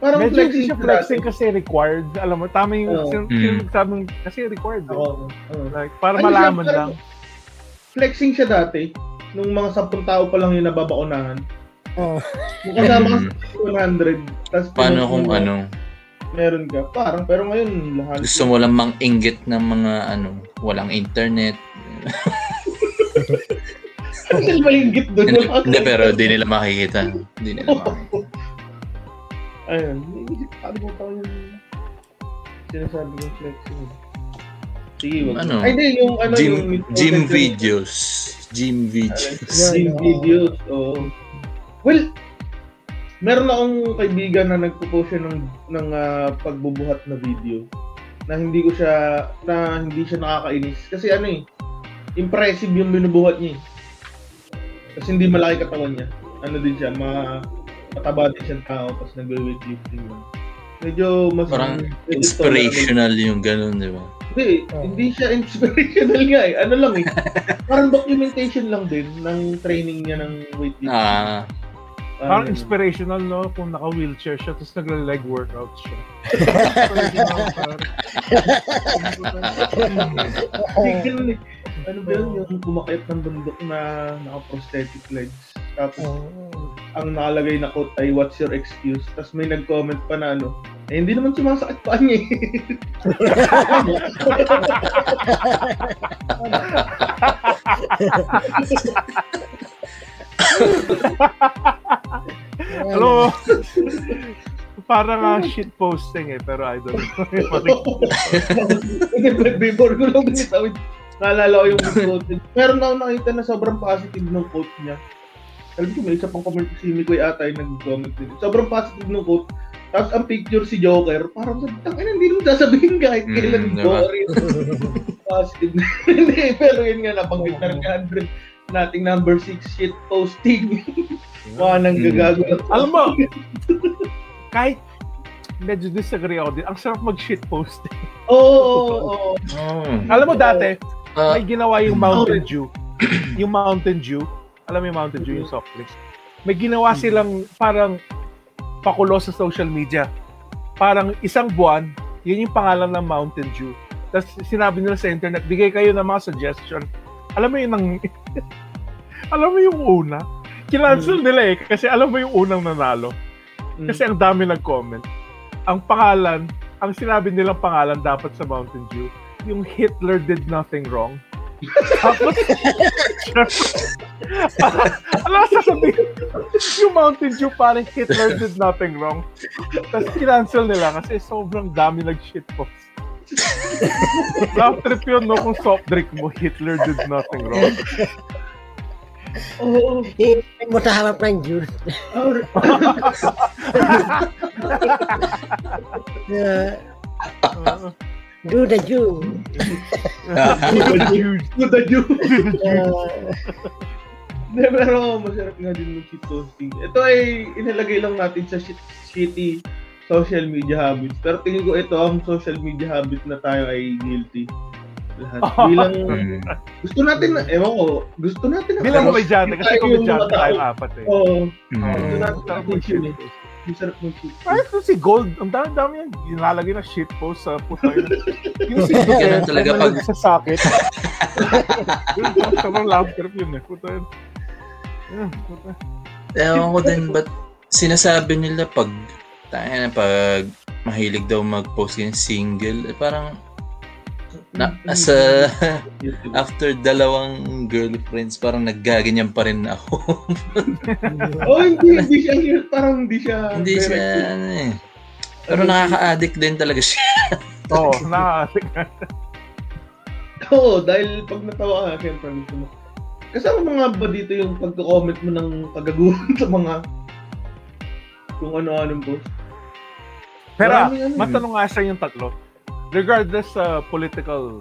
Parang medyo flexing siya siya flexing kasi required. Alam mo, tama yung, Oo. yung, Mm. yung sabi mo, kasi required. eh. Oo. Like, para Ano siya, malaman parang lang. Flexing siya dati. Nung mga 10 tao pa lang yung nababakunahan. Yung kasama ka sa 100. Tapos paano kung ano, Meron ka. Parang, pero ngayon, lahat. gusto mo lang mang inggit ng mga ano, walang internet. Kasi malinggit doon. Hindi, hindi, pero di nila makikita. Di nila makikita. Ayun. Ano mo pa yung sinasabi yung flexing? Sige, wag. Ano? Ay, hindi, yung ano, Gym, yung gym videos. Gym videos. Oo. videos. oo. Well, meron akong kaibigan na nagpo-post siya ng, ng ah, pagbubuhat na video na hindi ko siya na hindi siya nakakainis kasi ano eh impressive yung binubuhat niya eh. kasi hindi malaki katawan niya ano din siya ma mataba din siyang tao tapos nagwe-weightlifting lang medyo mas Parang medyo Inspirational yung ganun, di ba? hindi, Oh. hindi siya inspirational nga eh. Ano lang eh. Parang documentation lang din ng training niya ng weightlifting. Ah, Parang inspirational, no? Kung naka-wheelchair siya, tapos nagla-leg workout siya. Ganun eh. Ano ba yun? Yung kumakit ng bundok na naka-prosthetic legs. Tapos, Oo. ang nakalagay na quote ay, what's your excuse? Tapos may nag-comment pa na ano, eh, hindi naman sumasakit pa niya eh. Parang uh, shit posting eh, pero I don't know. Hindi, before ko lang binitawid. Naalala ko yung quote. Meron ako nakita na sobrang positive ng quote niya. Alam ko, may isa pang comment si Mikoy ata yung nag-comment din. Sobrang positive ng quote. Tapos ang picture si Joker, parang sabi, tang ina, hindi naman sasabihin kahit Mm, kailan diba? boring. positive na. Hindi, pero yun nga, nabanggit na rin ni Andre nating number 6 shit posting. Mga nang Mm. gagago na. Alam mo, kahit medyo disagree ako din, ang sarap mag-shit posting. Oo, oo, oo. oh. Alam mo dati, Ah, may ginawa yung Mountain Dew. Yung Mountain Dew. Alam mo yung Mountain Dew, yung soft drinks. May ginawa silang parang pakulo sa social media. Parang isang buwan, yun yung pangalan ng Mountain Dew. Tapos sinabi nila sa internet, bigay kayo ng mga suggestion. Alam mo yung nang... alam mo yung una? Kinancel nila eh, kasi alam mo yung unang nanalo. Mm. Kasi ang dami nag-comment. Ang pangalan, ang sinabi nilang pangalan dapat sa Mountain Dew, yung Hitler did nothing wrong. Tapos, alam mo sasabihin, yung Mountain Dew parang Hitler did nothing wrong. Tapos kinancel nila kasi sobrang dami nag-shit post. Love trip yun, no? Kung soft drink mo, Hitler did nothing wrong. Juice. Or, Uh, Uh, do the Jew. to the Jew. Uh, Hindi, pero masarap nga din mag-shit posting. Ito ay inilagay lang natin sa shit, shitty social media habits. Pero tingin ko ito ang social media habit na tayo ay guilty. Lahat. Bilang, mm. gusto natin na, ewan ko, gusto natin na. bilang komedyante, kasi yung komedyante tayo apat eh. Oo, Mm. gusto natin Sarap natin mag-shit yun eh. post. Masarap mag-shit Ay, ito si Gold. Ang dami-dami yan. Ginalagay na shit post sa puta yun. Yung si Ganun talaga pag sa sakit. Sobrang love trip yun eh. Puta yun. Ewan ko din, ba't sinasabi nila pag, tayo na, pag mahilig daw mag-post yung single, eh, parang, na, as a, after dalawang girlfriends, parang naggaganyan pa rin ako. Oh, hindi, hindi siya, parang hindi siya. Hindi siya, ano eh. Pero nakaka-addict din talaga siya. Oo, nakakasik. Oo, dahil pag natawa ka, siyempre gusto mo. Kasama mo nga ba dito yung pagko-comment mo ng kagaguhan sa mga kung ano-anong post? Pero, ano eh. matanong nga sa yung tatlo. Regardless sa political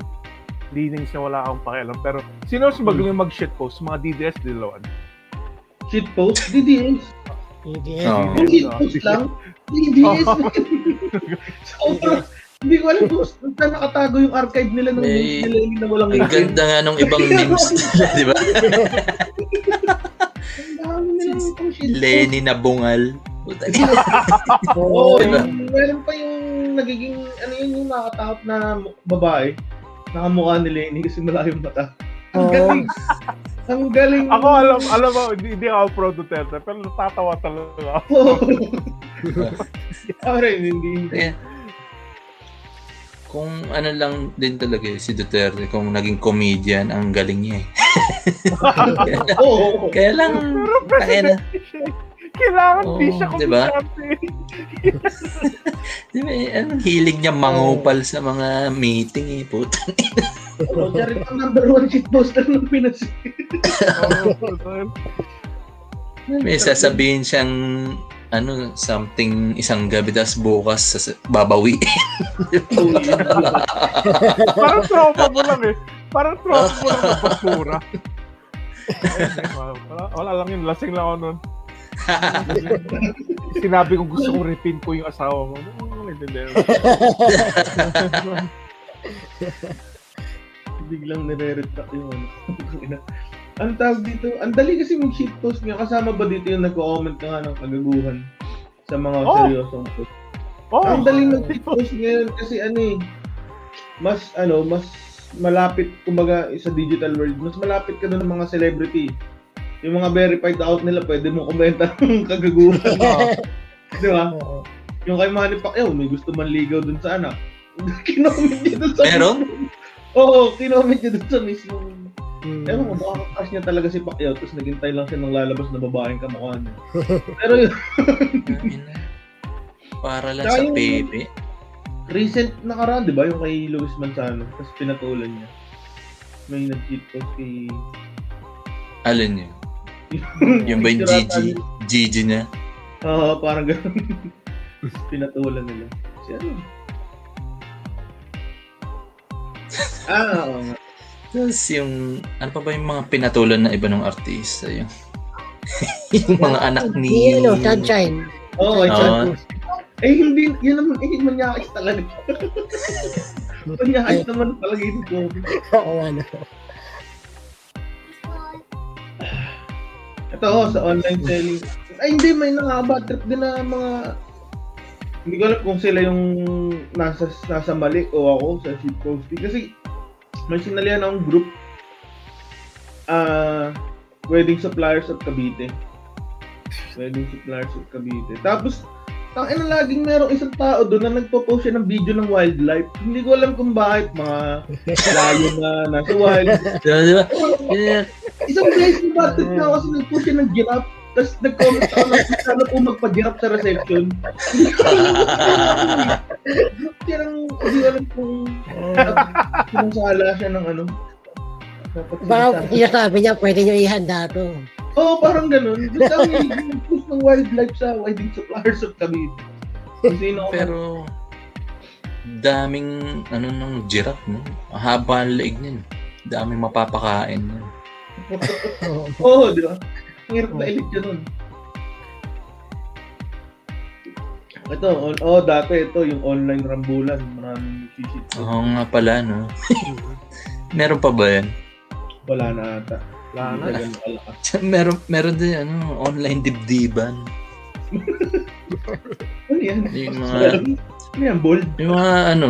leanings na wala akong pakialam. Pero, sino mas magaling mag-shit post? Mga DDS, dilawan. Shit post? DDS. hindi. Oo. Yung shit post lang? DDS. Sobrang, hindi ko alam kung saan nakatago yung archive nila ng May- nila yung na walang Ang ganda nga nung ibang memes nila, di ba? Lenny na bungal. Puta Oo, Oo. Diba? meron pa yung nagiging, ano yun yung nakatakot na babae. Nakamukha ni Lenny kasi malayo yung mata. Ang Oo. galing. Ang galing. Ako, alam, alam mo, hindi, hindi ako pro Duterte, pero natatawa talaga ako. Oo. Ako rin, hindi. Kaya, kung ano lang din talaga eh, si Duterte, kung naging comedian, ang galing niya eh. Oo. Kaya lang, kaya na, Kailangan Oo, di siya diba? komedyante. di ba, eh, anong hilig niya mangupal sa mga meeting eh, puta. Oh, siya rin ang number one shitposter ng Pinas. May sasabihin siyang ano, something isang gabi tapos bukas sas- babawi. Parang tropa mo lang eh. Parang tropa mo lang na basura. wala, wala lang yun. Lasing lang ako nun. Sinabi kong gusto kong ripin ko yung asawa mo. Ano? Biglang nire-retract yung ano. Ang tawag dito, ang dali kasi mag shitpost nga. Kasama ba dito yung nagko-comment ka nga ng kagaguhan sa mga Oh! seryosong post? Oh, Ang dali mag shitpost ngayon kasi ano eh, mas ano, mas malapit kumbaga sa digital world, mas malapit ka doon ng mga celebrity. Yung mga verified account nila, pwede mo komenta ng kagaguhan. Di ba? Yung kay Manny Pacquiao, may gusto man ligaw dun sa anak. kinoment niya dun sa Meron? Oo, kinoment niya dun sa mismo. Hmm. Ewan ko, baka crush niya talaga si Pacquiao, tapos naghintay lang siya ng lalabas na babaeng kamukha niya. Pero yun, Para lang Tsaka sa yung- baby. recent nakaraan, di ba? Yung kay Luis Manzano, tapos pinatulan niya. May nag-cheat post kay... Alin yun? Yung ba yung Gigi? Gigi niya? Oo, parang gano'n. pinatulan nila. Si ano? ah, oo nga. Tapos yung, ano pa ba yung mga pinatulan na iba ng artista? Yung, yung mga anak Yung ni... ano, sunshine. Oo, oh, Oo. Eh, hindi, yun naman, eh, manyakis talaga. manyakis naman talaga yun ko. Oo, ano. Ito, oh, sa online selling. Ay, hindi, may nakaka trip din na mga... Hindi ko alam kung sila yung nasa, nasa mali o ako sa shit posting. Kasi may sinalihan akong group ah wedding suppliers of Cavite. Wedding suppliers of Cavite. Tapos, ang ina laging merong isang tao doon na nagpo-post siya ng video ng wildlife. Hindi ko alam kung bakit mga layo na nasa wild. Di ba, di ba? Yeah. Isang beses yung batid na kasi nag-push siya ng giraffe. Tapos nag-comment ako na sana po magpa-giraffe sa reception. Kaya nang hindi ko alam kung sinasala siya ng ano. Baka sinasabi niya, pwede niyo ihanda to. Oo, parang ganun. Basta may nag-push ng wildlife sa wedding suppliers of Cavite. Sino ako. Pero, daming, ano, ng giraffe, no? Haba ang leeg niyan. Daming mapapakain. No? Oo. Oo, di ba? Ang hirap na elite yun nun. Ito, on, oh, dati ito, yung online rambulan. Maraming nagsisit. Oo nga pala, no? meron pa ba yan? Wala na ata. Wala na. meron, meron din, ano, online dibdiban. Ano yan? Yung mga, Ano yan, bold? yung mga, ano,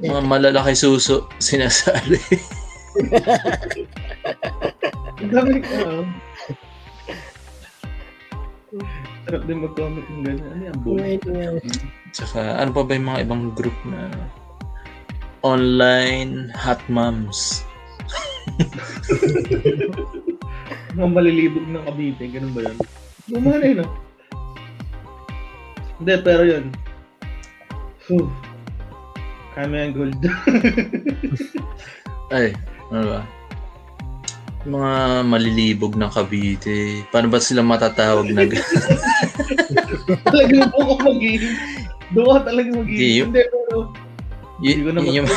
mga malalaki suso sinasali. Ang dami, ano. Sarap din mag-comment ng gano'n. Ano yan, bold? Tsaka, ano pa ba yung mga ibang group na online hot moms? Mga malilibog ng Cavite, ganun ba yun? Gumana yun, ah. Hindi, pero yun. Whew. Kami ang gold. Ay, ano ba? Mga malilibog ng Cavite. Paano ba sila matatawag na talaga po ako mag-iim. Doon ka talaga mag-iim. Hindi, pero Y- hindi ko na yung.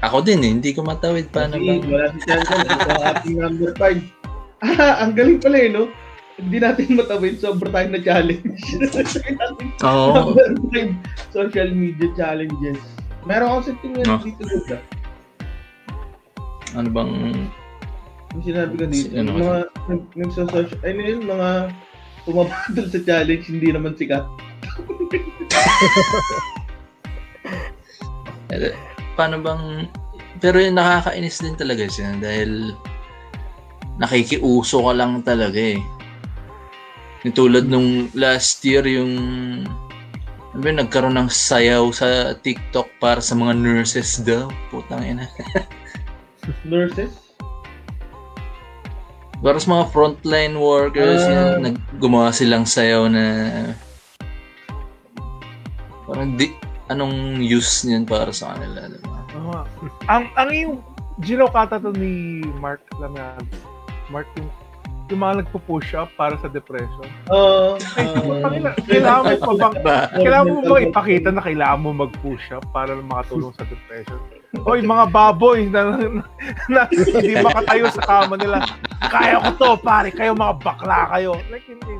Ako din eh, hindi ko matawid. Paano Kasi ba? wala si Chanson. Ito ang ating number 5. Ah, ang galing pala eh, no? Hindi natin matawid. Sobra tayo na challenge. Oo. number 5, social media challenges. Meron akong setting No. yan dito ah. Ano bang... Yung sinabi ko dito, ano mga nag, nagsosocial, ay ano yun, mga pumapatol sa challenge, hindi naman sikat. Paano bang... Pero yung nakakainis din talaga siya dahil nakikiuso ka lang talaga eh. Yung tulad nung last year yung ano ba, nagkaroon ng sayaw sa TikTok para sa mga nurses daw. Putang ina. Nurses? Para sa mga frontline workers, Ah. yun, nag, gumawa silang sayaw na parang di, anong use niyan para sa kanila, di ba? Nga. ang, ang yung Gino Kata to ni Mark lang na Mark yung yung mga nagpo-push up para sa depression. Oo. Ay, ah, putang ina, kailangan mo pa bang Ba? kailangan mo ba ipakita na kailangan mo mag-push up para makatulong sa depression? Oy, mga baboy na, na, na hindi makatayo sa kama nila. Kaya ko to, pare. Kayo mga bakla kayo. Like, hindi.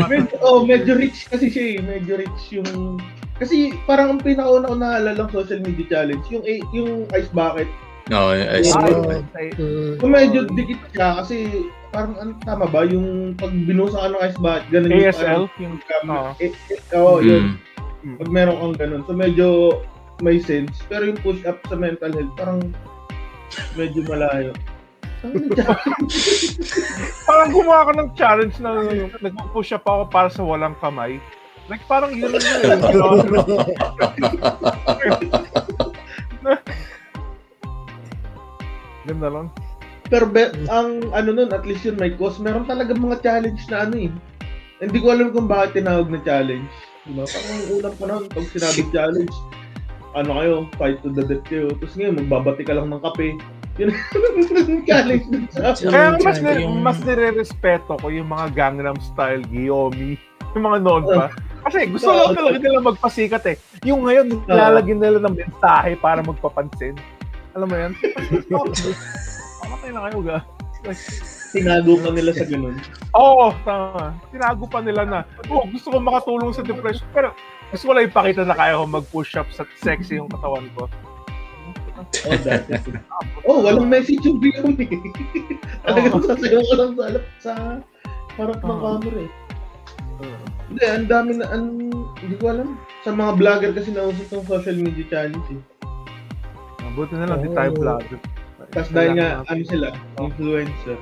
Med- oh, medyo rich kasi siya eh. Medyo rich yung... Kasi parang ang pinakauna ko naalala ng social media challenge, yung yung ice bucket. No, I Ay, see. Ay, Mm. So medyo dikit siya kasi parang ano, tama ba yung pag binusa ka ng ice bucket, ganun yung ASL, yung parang- Oo. eh, eh, yun. Mm. Pag meron kang ganun. So medyo may sense. Pero yung push up sa mental health, parang medyo malayo. Yung parang gumawa ka ng challenge na nag-push up ako para sa walang kamay. Like, parang yun yun yun. Ganda lang. Pero be, ang ano nun, at least yun may cause. Meron talaga mga challenge na ano eh. Hindi ko alam kung bakit tinawag na challenge. Diba? Parang unang panahon, pag sinabi challenge, ano kayo, fight to the death kayo. Tapos ngayon, magbabati ka lang ng kape. Yun ang challenge sa Kaya mas, Yung- ni, mas nire-respeto ko yung mga Gangnam Style, Giyomi, yung mga noon pa. Kasi gusto lang talaga nila magpasikat eh. Yung ngayon, nilalagyan nila ng mensahe para magpapansin. Alam mo yan? Pamatay na kayo, ga. Like, Tinago ka nila sa ganun. Oo, tama. Tinago pa nila na, oh, gusto ko makatulong sa depression, pero gusto ko lang ipakita na kaya ko mag-push up sa sexy yung katawan ko. Oh, dati. oh, walang message yung video eh. Talagang sasayaw ka lang sa, sa harap ng camera eh. Hindi, ang dami na, ang, hindi ko alam. Sa mga vlogger kasi nausap ng social media challenge eh. Buti na lang, di tayo vlogger. Tapos dahil nga, ano sila, influencer.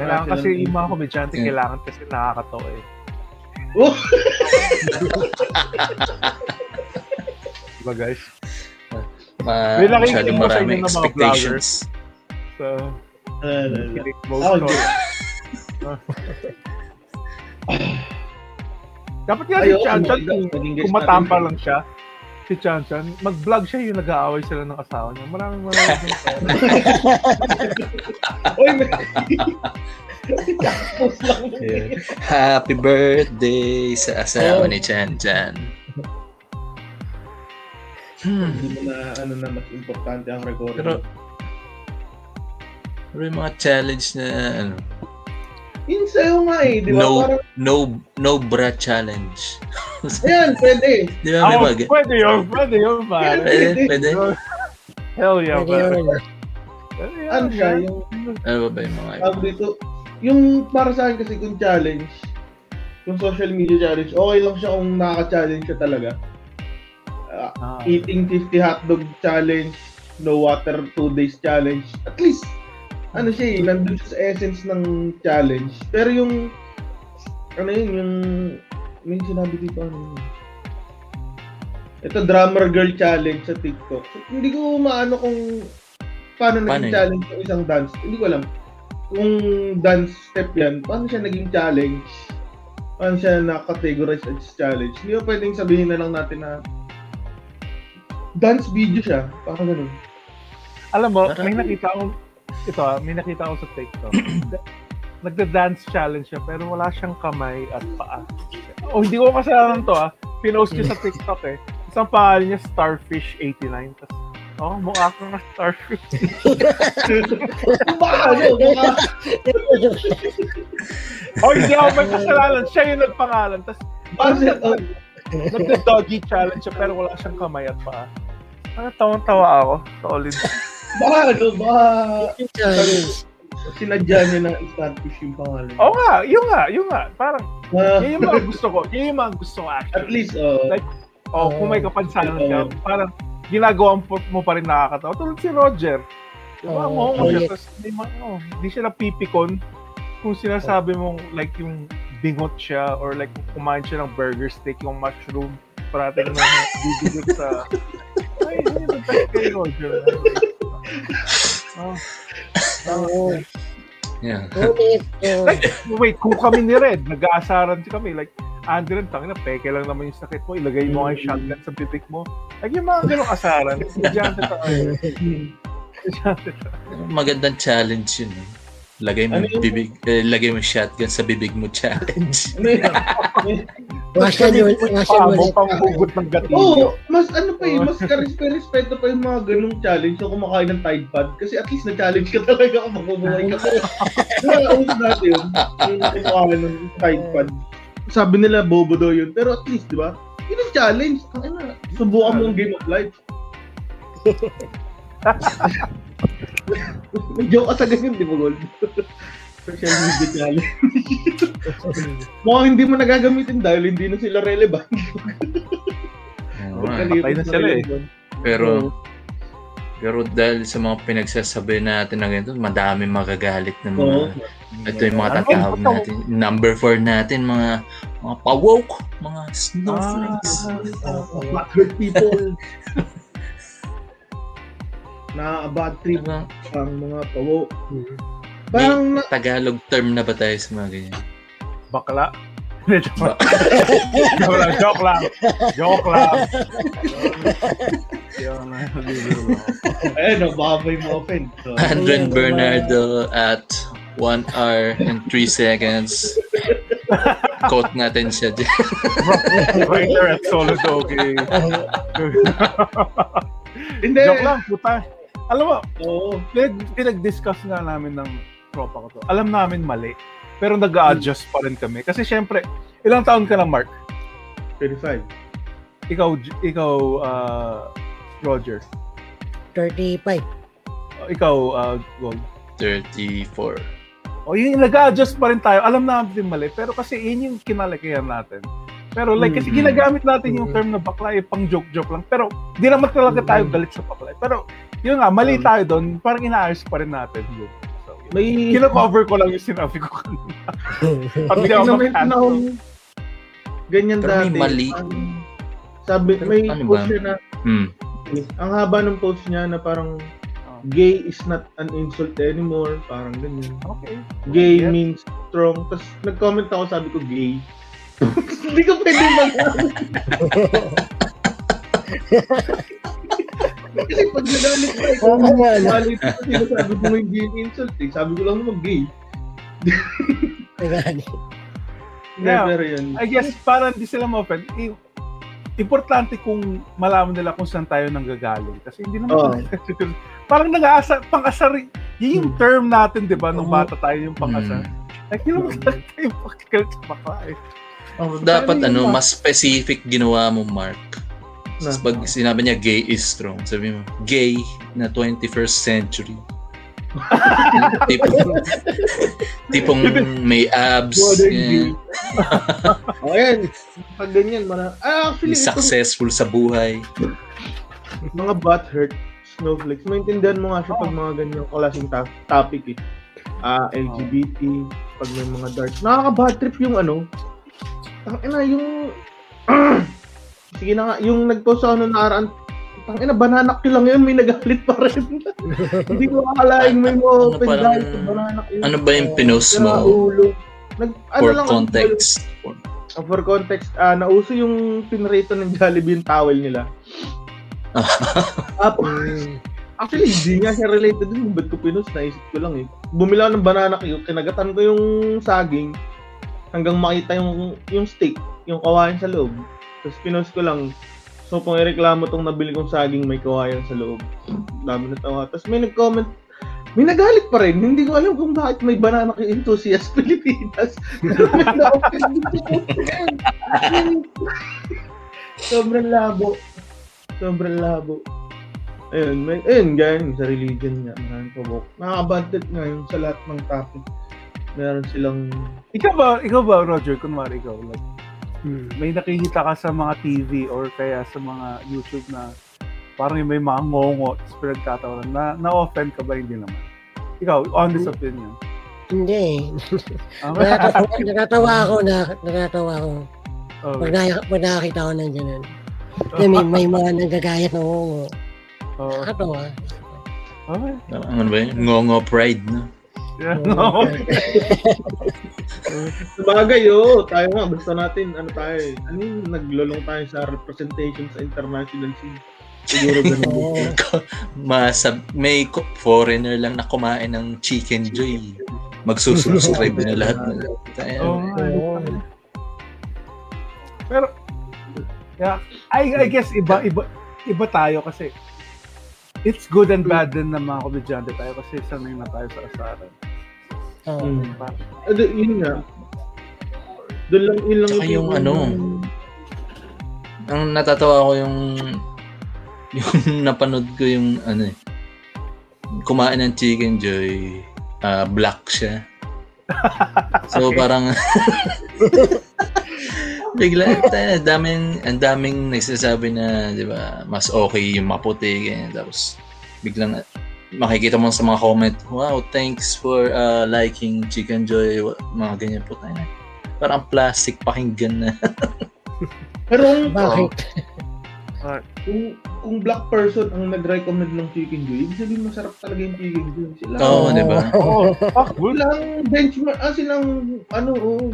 Kailangan kasi ng- yung mga komedyante, Yeah. kailangan kasi nakakatawa eh. Oh! Diba guys? Ma, May nakikita ko sa maraming inyo ng mga expectations. So, Ah, ah, ah. kinig Dapat nga si Ayoko, Chan Chan, naging kung, matampa lang siya, si Chan Chan, mag-vlog siya yung nag-aaway sila ng asawa niya. Maraming maraming Uy. Happy birthday sa asawa ni Chan Chan. Hmm. Hindi mo na, ano na, mas importante ang recording. Pero, pero yung mga challenge na ano, Yun sa'yo nga eh, di ba? no Parang, no no bra challenge. ayan, pwede. Di ba may Oh, mga pwede yun, pwede yun, pare. pwede, pwede. Hell yeah, Pwede pare. yun. Ano siya, yung, Ano ba ba yung mga tawag dito, yung para sa akin kasi kung challenge, kung social media challenge, okay lang siya kung nakaka-challenge siya talaga. Ah, Ah, eating 50 hotdog challenge, no water 2 days challenge. At least, ano siya eh, nandun siya sa essence ng challenge. Pero yung, ano yun, yung, may sinabi dito, ano yun. Ito, drummer girl challenge sa TikTok. So, hindi ko maano kung paano Paano naging yun? challenge yung isang dance. Hindi ko alam. Kung dance step yan, paano siya naging challenge? Paano siya na-categorize as challenge? Hindi ko pwedeng sabihin na lang natin na dance video siya. Parang ganun. Alam mo, Parang- may nakita ako, ito ah, may nakita ako sa TikTok. Nagda-dance challenge siya, pero wala siyang kamay at paa. O, hindi ko kasalanan to ah. Pinost niya sa TikTok eh. Isang pangalan niya, Starfish89. Tapos, oh, mukha ko nga Starfish. baka, ano, baka, oh, hindi ako may kasalanan. Siya yung nagpangalan. Tapos, baka, oh, nagda-doggy challenge siya, pero wala siyang kamay at paa. Ano, tawang-tawa ako. Solid. Baka, ano, baka, Challenge. sinadya niya na starfish yung pangalan. Oo nga, yun nga, yun nga. Parang, Ah, yun yung mga gusto ko. Yun yung mga gusto ko actually. at least, oh, Like, Oh, kung may kapansanan ka, Oo. parang ginagawa mo mo pa rin nakakatawa. Tulad si Roger. Diba? Oo, mo siya. correct. Tapos, di, ma- oh, di siya napipikon kung sinasabi mong like yung bingot siya or like kumain siya ng burger steak, yung mushroom, parating na bibigit sa... Ay, yun yung best kay Roger. Oh. Oo. Yeah. Oh, Like, wait, kung kami ni Red, nag-aasaran kami, like, Andren, tangina, peke lang naman yung sakit mo. Ilagay mo yung shotgun sa bibig mo. Like yung mga ganong asaran. Estudyante tayo. Magandang challenge yun. Eh. Lagay mo Ano yung- bibig, eh, lagay mo shotgun sa bibig mo challenge. Ano yun? Wasyan yun, wasyan Paa mo, ulit. panghugot ng Oo, gatilyo. mas ano pa eh, mas ka-respeto pa yung mga ganong challenge so kumakain ng Tide Pod. Kasi at least na-challenge ka talaga kung mabubuhay ka. Kaya uso natin yun, yung kumakain ng Tide Pod. Sabi nila bobo daw yun, pero at least, di ba? Yun ang challenge. Ina, subukan mo ang game of life. May joke ka sa ganyan, di ba, Gold? Social media challenge. Mukhang hindi mo nagagamitin dahil hindi na sila relevant. Oo patay na sila eh. Pero pero dahil sa mga pinagsasabi natin na ganito, madami magagalit ng mga Oo. ito yung mga Ano? tatawag natin. Number 4 natin, mga mga pa-woke, mga snowflakes. Ah, Butthurt people. Na bad trip Ano, ang mga pawo. Parang na, Tagalog term na ba tayo sa mga ganyan? bakla. Joke Ba- joke lang, joke lang. Joke lang. Ayun, no, baka may ma-offend. So, Andren Bernardo at 1 hour and 3 seconds. Quote natin siya dyan. Writer at solo doggy. hindi. Joke lang, puta. Alam mo, Oo. pinag- pinag-discuss nga namin ng tropa ko to. Alam namin mali. Pero nag-a-adjust pa rin kami. Kasi syempre, ilang taon ka na, Mark? 35. Ikaw, ikaw, uh, Roger. 35. Ikaw, uh, Gold. 34. O yung nag-a-adjust pa rin tayo. Alam namin din mali. Pero kasi yun yung kinalakihan natin. Pero like, kasi Mhm. ginagamit natin yung term na bakla, eh, pang joke-joke lang. Pero di naman talaga tayo Mhm. galit sa bakla. Pero yun nga, mali Um, tayo doon. Parang inaayos pa rin natin yun. So, yun. May Kino-cover ko lang yung sinabi ko kanina. Pag may di ako akong ganyan Pero may dati. mali. Ang- sabi, Pero may ano post na, Hmm. ang haba ng post niya na parang Oh. gay is not an insult anymore. Parang ganyan. Okay. Gay Yeah. means strong. Tapos nag-comment ako, sabi ko gay. Hindi ko pwede mag Kasi pag nagamit ko, ikaw Oo nga, no? malit ko sinasabi ko gay insult eh. Sabi ko lang naman gay. Yeah. pero yun. I guess para hindi sila ma-offend, importante kung malaman nila kung saan tayo nanggagaling. Kasi hindi naman, parang nag-aasa, pang-asar, yun yung term natin, di ba, nung Oo. bata tayo yung pang-asar. Like, yun naman talaga tayo pakigalit sa bakla eh. Oh, dapat Ano mas specific ginawa mo, Mark. Na? Pag sinabi niya gay is strong, sabi mo, gay na 21st century. tipong, tipong may abs, yan, pag ganyan, mara... Ah, actually, successful sa buhay. mga butt hurt snowflakes, maintindihan mo nga siya pag mga ganyang klaseng ta- topic eh. Ah, LGBT, pag may mga dark. Nakaka-bad trip yung ano. Tangina, yung... Sige na nga, yung nag-post ako nung nakaraan, tangina, banana Q lang yun, may nagalit pa rin. Hindi ko akalain may mga Ano dahil sa banana Q. Ano ba yung pinost mo ulo. Nag, ano for lang, context? Ah, for context, ah, nauso yung pinrito ng Jollibee yung towel nila. Tapos, actually, hindi nga siya related dun. Ba't ko pinost? Naisip ko lang eh. Bumila ako ng banana cue, kinagatan ko yung saging hanggang makita yung yung steak, yung kawayan sa loob. Tapos pinost ko lang. So, kung ireklamo tong nabili kong saging may kawayan sa loob. Dami na tawa. Tapos may nag-comment, may nagalit pa rin. Hindi ko alam kung bakit may banana cue enthusiast Pilipinas. Sobrang labo. Sobrang labo. Ayun, may, ayun, ganyan, sa religion niya, maraming pabok. Nakakabantet nga yun sa lahat ng topic. Meron silang, Ikaw ba, ikaw ba, Roger, kunwari ikaw, like, Hmm. may nakikita ka sa mga TV or kaya sa mga YouTube na parang may mga ngongo sa pinagtatawanan na na-offend ka ba? Hindi naman. Ikaw, honest opinion. Hindi. Ah, Natatawa, natatawa ako na, natatawa ako. oh, Pag, na, pag nakakita ko ng ganun. Kasi may, may mga nagagayat na oo. oh, Nakakatawa. okay. Ano ba yun? Ngongo pride, no? Yeah, no. Sabagay, oo. Tayo nga, gusto natin, ano tayo eh. Ano yung naglulong tayo sa representation sa international scene. Siguro ganun. Oo. Masab may foreigner lang na kumain ng Chicken Joy. Magsusubscribe na lahat. Tayo. Oo nga, eh. Pero, yeah, I, I guess iba, iba, iba tayo kasi it's good and bad din na mga komedyante tayo kasi sanay na tayo sa asaran. Oo. Hmm. Ano, yun nga. Doon lang, yun lang Tsaka yung ano, Ang natatawa ko yung yung napanood ko yung ano eh kumain ng Chicken Joy ah, black siya. So parang bigla tayo, daming ang daming nagsasabi na 'di ba mas okay yung maputi ganyan tapos biglang makikita mo sa mga comment wow thanks for uh, liking Chicken Joy mga ganyan po tayo parang plastic pakinggan na Pero kung, Bakit? kung, kung black person ang nag-recommend ng chicken joy, ibig sabihin masarap talaga yung chicken joy. Sila, Oo, di ba? Oo, fuck, good. silang benchmark, ah, silang, ano, oh,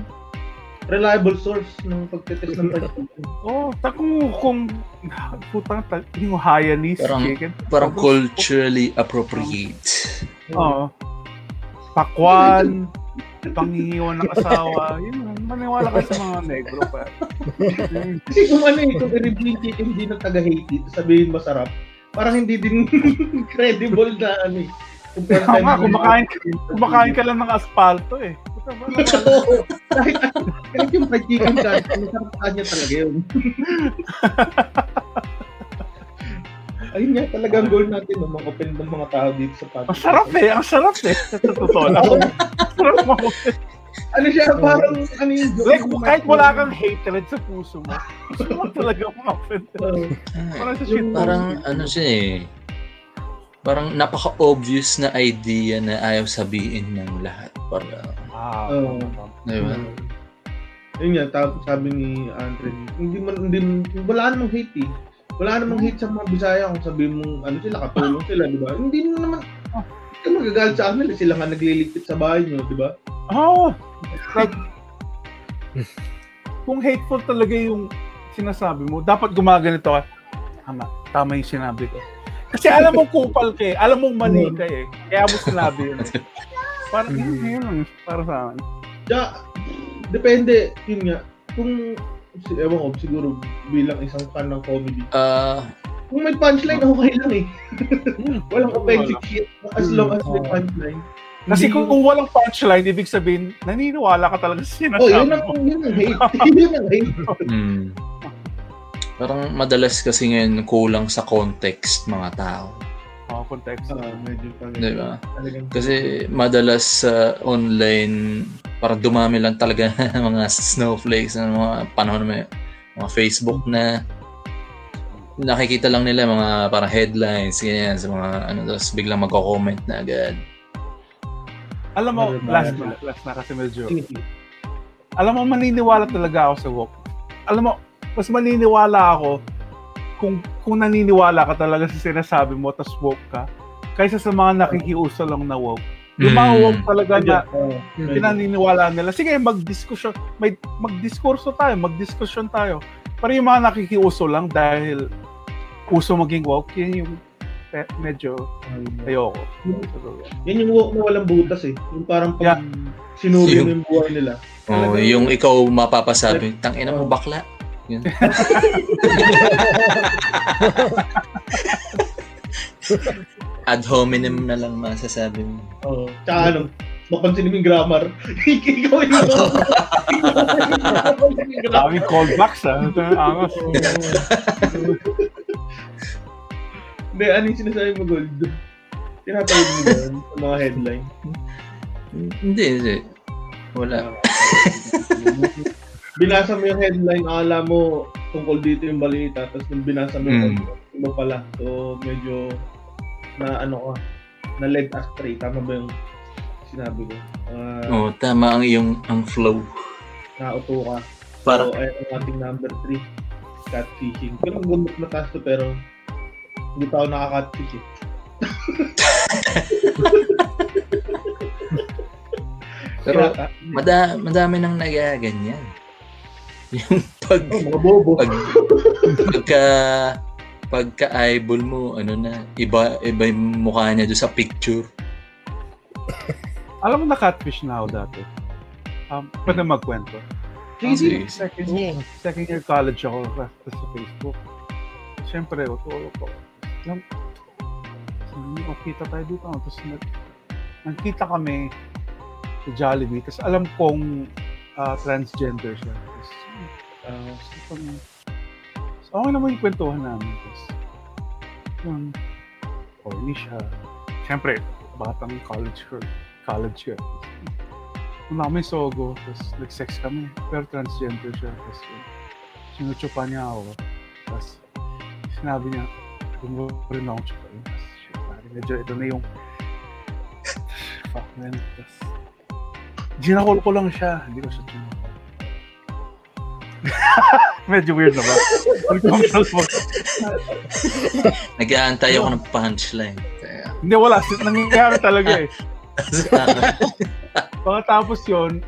reliable source ng pagtetest ng fried chicken. Oh, kung kung putang ta, yung Hayanese Parang- chicken. parang culturally appropriate. Oo. Pakwan, pangingiwan ng asawa. Yun, maniwala ka sa mga negro pa. Kasi kung ano eh, kung i-review yung chicken hindi ng taga-Haiti, sabihin masarap, parang hindi din credible na ano eh. Tama, tayo- kumakain, kumakain ka lang ng asfalto eh. Ba? Oo. kahit, kahit yung fried chicken ka, masarap sa kanya talaga yun. Ayun nga, talagang goal natin, no, mag-open ng mga tao dito sa podcast. Ang sarap eh, ang sarap eh. Sa totoo lang. sarap mo. Ano siya, parang, ano yung Like, kahit wala kang hatred sa puso mo, gusto mo talaga ma-offend. Oo. Parang sa shit. Parang ano siya eh. Parang napaka-obvious na idea na ayaw sabihin ng lahat. Para, Ah, Oo. di ba? Yun nga, tapos sabi ni Andre, hindi man, hindi, wala namang hate eh. Wala namang hate sa mga Bisaya kung sabihin mong ano sila, katulong sila, di ba? Hindi mo naman, hindi ka magagalit sa kanila, sila nga nagliligpit sa bahay nyo, di ba? Oo. Like, kung hateful talaga yung sinasabi mo, dapat gumaganito ka. Tama, tama yung sinabi ko. Kasi alam mong kupal ka eh. Alam mong mali ka eh. Kaya mo sinabi yun eh. Parang yun, yun lang. Para sa akin. Kaya, depende, yun nga, kung, si- ewan ko, siguro bilang isang fan ng comedy, Ah, kung may punchline, okay lang eh. Walang offensive shit, as long as may Oo. punchline. Kasi Hindi- kung, kung walang punchline, ibig sabihin, naniniwala ka talaga sa sinasabi Oh, yun ang, mo. yun ang hate. yun ang hate. hmm. Parang madalas kasi ngayon kulang sa context mga tao. Oh, context. Ah, medyo talaga. Di ba? Talagang Kasi madalas sa online, parang dumami lang talaga mga snowflakes ng mga panahon na may mga Facebook na nakikita lang nila mga parang headlines, ganyan, sa mga ano, tapos biglang magko-comment na agad. Alam mo, ba? last na, last na kasi medyo. Alam mo, maniniwala talaga ako sa woke. Alam mo, mas maniniwala ako kung kung naniniwala ka talaga sa sinasabi mo tas woke ka kaysa sa mga nakikiuso lang na woke. Yung mga Mm. woke talaga na medyo. pinaniniwala nila. Sige, mag-discussion, may mag-diskurso tayo, mag-discussion tayo. Pero yung mga nakikiuso lang dahil uso maging woke, yun yung medyo ayoko. Yan yung walk na walang butas eh. Yung parang pag Yeah. sinuri Yung- buhay nila. Oh, yung ikaw mapapasabi, tangina mo bakla. Yun. Ad hominem na lang masasabi mo. Oo. Tsaka ano, mapansin mo yung grammar. Ikaw yung grammar. Daming callbacks ah. Ito yung angas. Hindi, ano yung sinasabi mo, Gold? Tinatawag mo yun sa mga headline. Hindi, hindi. Wala. binasa mo yung headline, akala mo tungkol dito yung balita, tapos nung binasa mo yung Mm. iba pala. So, medyo na ano ka, na led astray. Tama ba yung sinabi ko? Uh, Oh, tama ang iyong ang flow. Nauto ka. Para So, ayun ang ating number 3, catfishing. Pero gumot na to, pero hindi pa ako nakaka-catfish eh. Pero mada, madami nang nagaganyan. Yung pag, Oh, mga bobo. pag pagka pagka eyeball mo ano na iba iba yung mukha niya doon sa picture. alam mo na catfish na ako dati. Um, pwede magkwento. Sige, sige. Sige. Second, Sige. second year college ako sa, sa Facebook. Siyempre, utulog ko. Alam, sabi niya, "Oh, kita tayo dito. Tapos nag, nagkita kami sa Jollibee. Tapos alam kong ah, transgender siya. Tapos, uh, so, kami- so, okay naman yung kwentuhan namin. Tapos, yung, corny siya. Siyempre, batang college girl. College girl. Nung namin sogo, tapos nag-sex kami. Pero transgender siya. Tapos yun, sinuchupa niya ako. Tapos sinabi niya, rin ako chupain. Tapos shit, pare, medyo ito na yung fuck man. Tapos ginakol ko lang siya. Hindi ko siya ginakol. medyo weird na ba? Nag-aantay ako ng punchline. Kaya, Hindi, wala. Nangyayari talaga eh. Pagkatapos yun,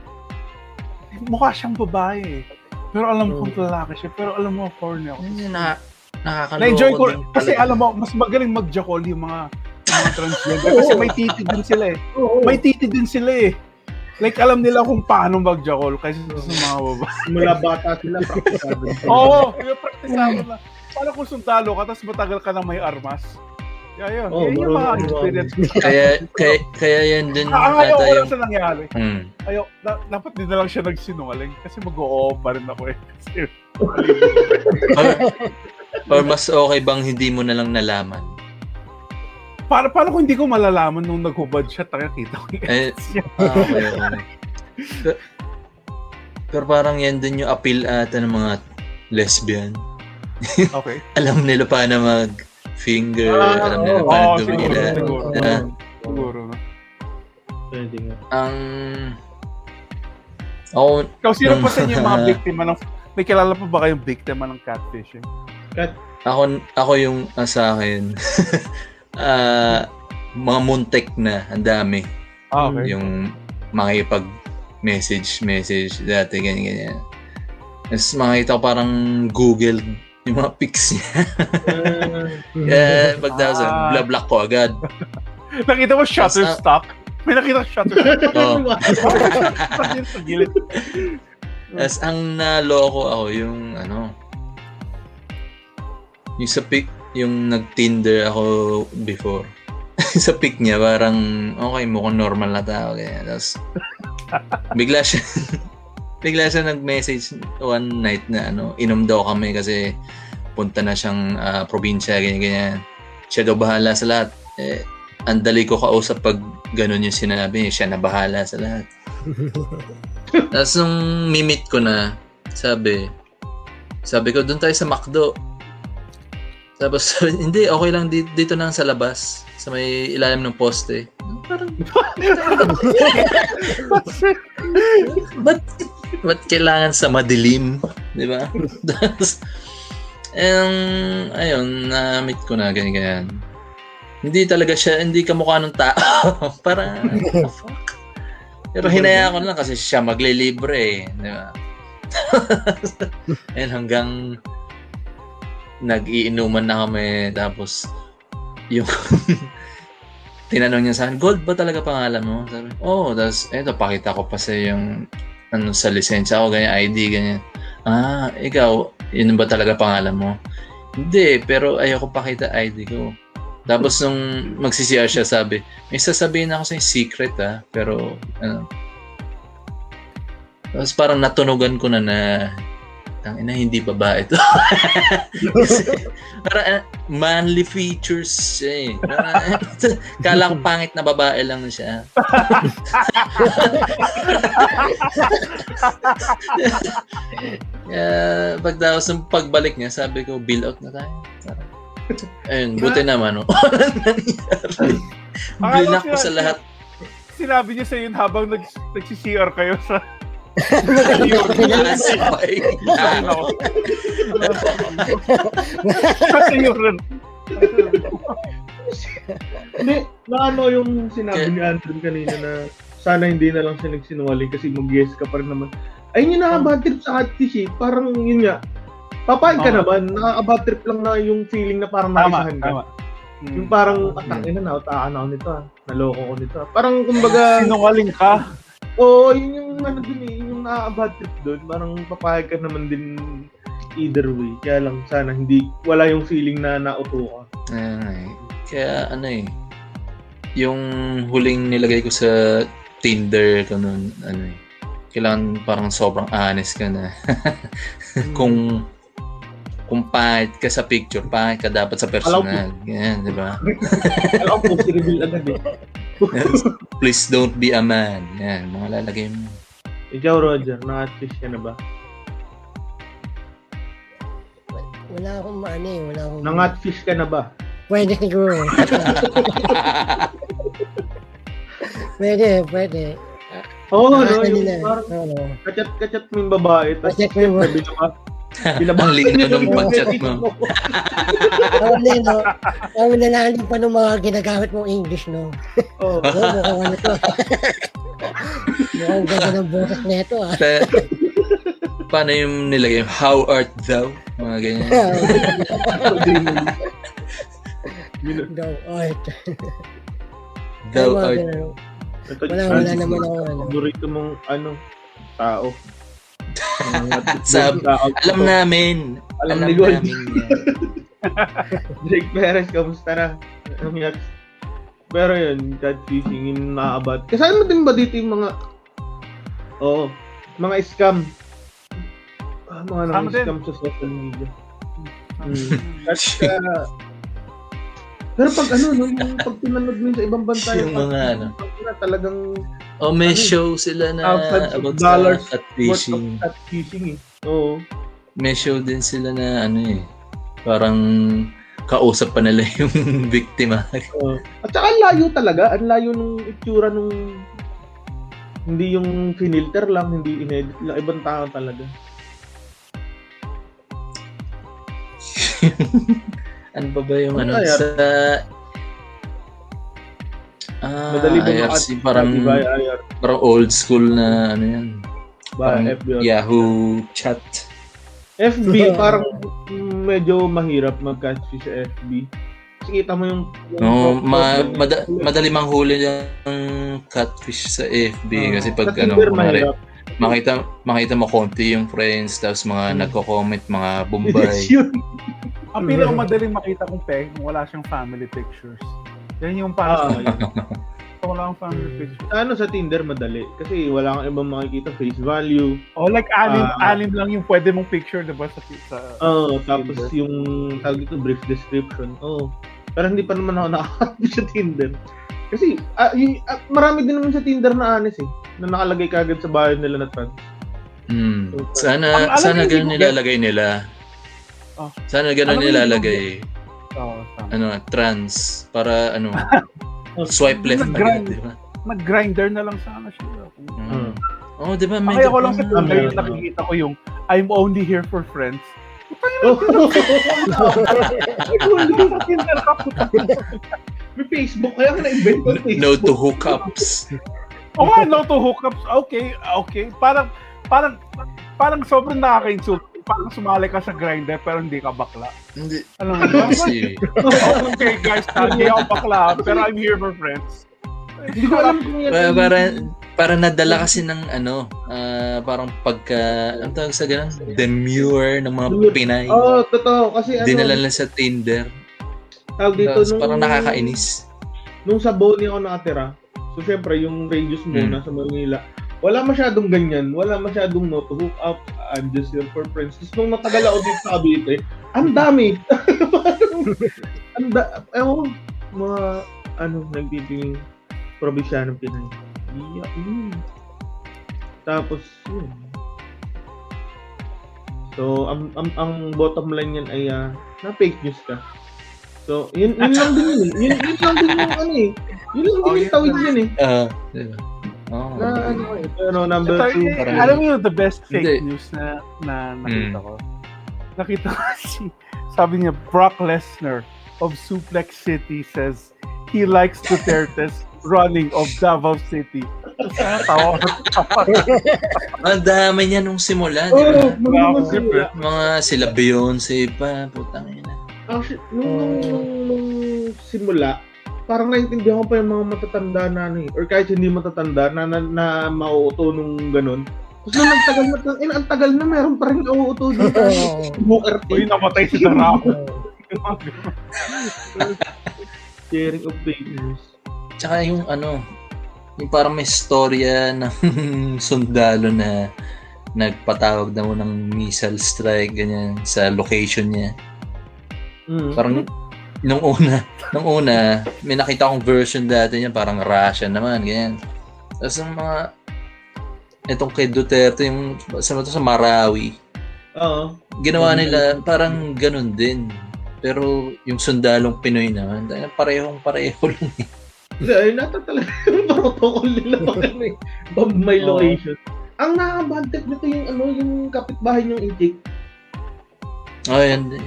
mukha siyang babae eh. Pero alam kong lalaki siya. Pero alam mo, corny ako. Yung na, nakakaloko Na-enjoy ko. Kasi alam mo, mas magaling mag-jackal yung mga, mga transgender. Kasi may titi din sila eh. May titi din sila eh. Like, alam nila kung paano mag-jackal kaysa sa mga babae. Mula bata sila, praktisado. Oo, yung praktisado na. Paano kung sundalo ka, tapos matagal ka nang may armas? Yeah, yun. Oo, yun yung mga experience ko. Kaya, kaya, kaya yan din Ah, ayaw ko lang sa nangyari. Hmm. Ayaw, na, dapat din na lang siya nagsinungaling kasi mag-oo pa rin ako eh. Kasi, Or, or mas okay bang hindi mo na lang nalaman? Para, paano kung hindi ko malalaman nung naghubad siya, taka kita ko yung Eh, ah, okay, okay. Pero, pero parang yan din yung appeal ata ng mga lesbian. Okay. Alam nila paano mag finger, Ah, alam nila oo. paano Oo, dumila. siguro, siguro. Ah, Siguro. Pwede nga. ang ako Ikaw, sino pa sa inyo yung mga biktima ng... May kilala pa ba kayong biktima ng catfishing? ako ako yung ah, sa akin ah mga muntik na ang dami Ah, okay. yung makipag message message dati ganyan ganyan Tapos makita ko parang Google yung mga pics niya. Kaya pag daw sa Ah. bla-block ko agad. Nakita mo Shutterstock? May nakita ko Shutterstock. Oo. Tapos ang naloko ako yung ano yung sa pic yung nag-Tinder ako before. sa pic niya parang okay mukhang normal na tao kaya tapos bigla siya bigla siya nag-message one night na ano inom daw kami kasi punta na siyang ah, probinsya ganyan ganyan siya daw bahala sa lahat eh ang dali ko kausap pag ganun yung sinabi siya na bahala sa lahat tapos nung mimit ko na, sabi, sabi ko, doon tayo sa McDo. Tapos, hindi, okay lang dito, dito lang sa labas, sa may ilalim ng poste. Parang, ba't, ba't kailangan sa madilim? Di ba? Tapos, um, ayun, na-meet ko na, ganyan, ganyan. Hindi talaga siya, hindi kamukha ng tao. Parang, what the fuck? Pero hinaya ko na lang kasi siya maglilibre eh. Di ba? And hanggang nag-iinuman na kami tapos yung tinanong niya sa akin, Gold ba talaga pangalan mo? Sabi. Oh, tapos eto, pakita ko pa sa yung ano, sa lisensya ko, ganyan, ID, ganyan. Ah, ikaw, yun ba talaga pangalan mo? Hindi, pero ayoko pakita ID ko. Tapos nung magsi-CR siya, sabi, may sasabihin ako sa secret ah, pero ano. Tapos parang natunugan ko na na tang ina hindi babae to. Ah, manly features siya eh. Kala ko pangit na babae lang siya. Kaya pagdaos ng pagbalik niya, sabi ko, bill out na tayo. Ayun, buti naman. Oh. Nangyari. Akala Blinak ko sa lahat. Sinabi niya sa yun habang nag, nagsi-CR kayo sa... Kasi yun. Hindi, na ano yung sinabi ni Andrew kanina na sana hindi na lang siya nagsinungaling kasi mag-yes ka pa rin naman. Ayun yung nakabad trip sa catfish eh. Parang yun nga. Papayag ka Oo. naman. Nakakabad trip lang na yung feeling na parang Tama, naisahan ka. tama. Yung parang, atang ina na, utaan ako nito ah. Naloko ko nito ah. Parang kumbaga, Sinungaling ka. oo, yun yung ano dun eh, nakakabad trip dun. Parang papayag ka naman din either way. Kaya lang sana hindi, wala yung feeling na nauto ka. Ayun nga eh. Kaya ano eh, yung huling nilagay ko sa Tinder ko nun, ano eh, kailangan parang sobrang honest ka na. kung kung pangit ka sa picture, pangit ka dapat sa personal. Yan, di ba? Alam ko, si reveal agad eh. Please don't be a man. Yan, mga lalagay mo. Ikaw, Roger, na-catfish ka na ba? Wala akong maano eh. Wala akong... Nang-catfish ka na ba? Pwede siguro. pwede, pwede. Oo, oh, no, yung parang kachat-kachat mo yung babae, tapos Kachat mo yung babae. sabi ka, binabasa Ang linaw niya ng yung pag-chat mo. Ang no? Ang nalalim pa ng mga ginagamit mong English, no? Oo. Oo, mukhang ano to. mukhang ganda ng boses na ito, ah. Pa- paano yung nilagay? How art thou? Mga ganyan. Daw, art. Thou art Wala, wala naman ako, ano. Paborito mong, ano, tao. Sab-. Alam namin. Alam Alam ni Gold. namin yan. Drake Perez, kamusta na? Ang yaks. Pero yun, catfishing, yung nakaabat. Kasama din ba dito yung mga, oo, mga scam. Ah, mga nang scam sa social media. Hmm. At, uh, pero pag ano, no, yung pag pinanood mo sa ibang bansa, Yung mga ano. na talagang O may show sila na of about dollars sa worth of catfishing. catfishing eh. Oo. May show din sila na ano eh. Parang kausap pa nila yung biktima. Oo. At saka layo talaga. Ang layo nung itsura nung hindi yung finilter lang, hindi inedit lang. Ibang tao talaga. ano ba ba yung ano? Ano? Sa... Ah, Madali ba IRC, parang, ba, IR? parang old school na ano yan. Ba, Parang FB. Yahoo chat. FB, parang medyo mahirap mag-catfish sa FB. Kasi kita mo yung... yung No, ma, mada, madali manghuli yung catfish sa FB Oo. kasi pag ano, kunwari, mahirap. Makita makita mo konti yung friends tapos mga Hmm. nagko-comment mga Yes, Bombay. yun. Ang pinakamadaling makita kong peg kung wala siyang family pictures. Yan yung para sa Ah. Kung wala akong family pictures. Ano sa Tinder, madali. Kasi wala kang ibang makikita face value. O like anim, Ah. anim lang yung pwede mong picture, diba? Sa, sa Oo, tapos Tinder. yung tawag dito, brief description. Oo. Pero hindi pa naman ako nakakapit sa Tinder. Kasi ah, yung, ah, marami din naman sa Tinder na honest eh. Na nakalagay kagad sa bio nila na trans. Hmm. Ang- Sana alam sana ganun ko nilalagay nila. Oh. Sana ganun nilalagay. oh, tama. Ano, trans para ano, swipe left Nag-grind. agad, di ba? Nag-grinder na lang sana siya. Mm. Oh, di ba? Kaya ko lang sa ganun. Tinder yung nakikita ko yung I'm only here for friends. Puta. May Facebook, kaya ka na-invent ko Facebook. No to hookups. O nga, no to hookups. Okay, okay. Parang, parang, parang sobrang nakaka-insult. Parang sumali ka sa grinder pero hindi ka bakla. Hindi. Alam mo ba? Kasi, okay guys, hindi ako bakla pero I'm here for friends. Hindi ko alam kung yan. para, para, para nadala kasi ng ano, ah, parang pagka, ang tawag sa ganun? Demure ng mga. Pinay. Oo, oh, totoo. Kasi ano, Dinala lang sa Tinder. Tawag dito Tapos nung... parang nakakainis. Nung sa Boni ako nakatira, so syempre yung radius mo Hmm. na sa Manila, wala masyadong ganyan, wala masyadong no to hook up, I'm just here for friends. Tapos nung matagal ako dito sa Cavite, ang dami. ang da, ewan, mga, ano, nagtitingin probisyanong Pinay. Iyak yun. Tapos, yun. So, ang, ang, ang bottom line yan ay, ah, na fake news ka. So, yun, yun lang din yun. eh. Yun, yun lang din yung ano eh. Yun lang din Oh, yung yun tawid yun eh. Ah, di ba? Oh. Na ano eh. Pero number Ito, two, eh, parang- alam mo yung the best fake Hindi. news na, na nakita Hmm. ko? Nakita ko si, sabi niya, Brock Lesnar of Suplex City says he likes Duterte's running of Davao City. Tawa. Ang dami niya nung simula, di Oo, ba? mga Wow. simula. Mga sila Beyonce pa, putang ina. Actually, nung, nung, nung simula, parang naintindihan ko pa yung mga matatanda na ano eh. Or kahit hindi matatanda na, na, na mauuto nung ganun. Tapos nung nagtagal na, eh, ang tagal na meron pa rin nauuto dito. Booker Uy, T. namatay si Darako. Sharing of news. Tsaka yung ano, yung parang may storya ng sundalo na nagpatawag daw ng missile strike ganyan sa location niya. Mm. Parang nung una, nung una, may nakita akong version dati niya parang Russia naman ganyan. Tapos yung mga itong kay Duterte yung sa to sa Marawi, Oo. ginawa nila parang ganun din. Pero yung sundalong Pinoy naman, dahil parehong pareho lang. eh. Ay nata talaga yung protocol nila pa kami. My Oo. location. Ang nakabantip nito yung ano, yung kapitbahay niyong intik. Oh, yan din.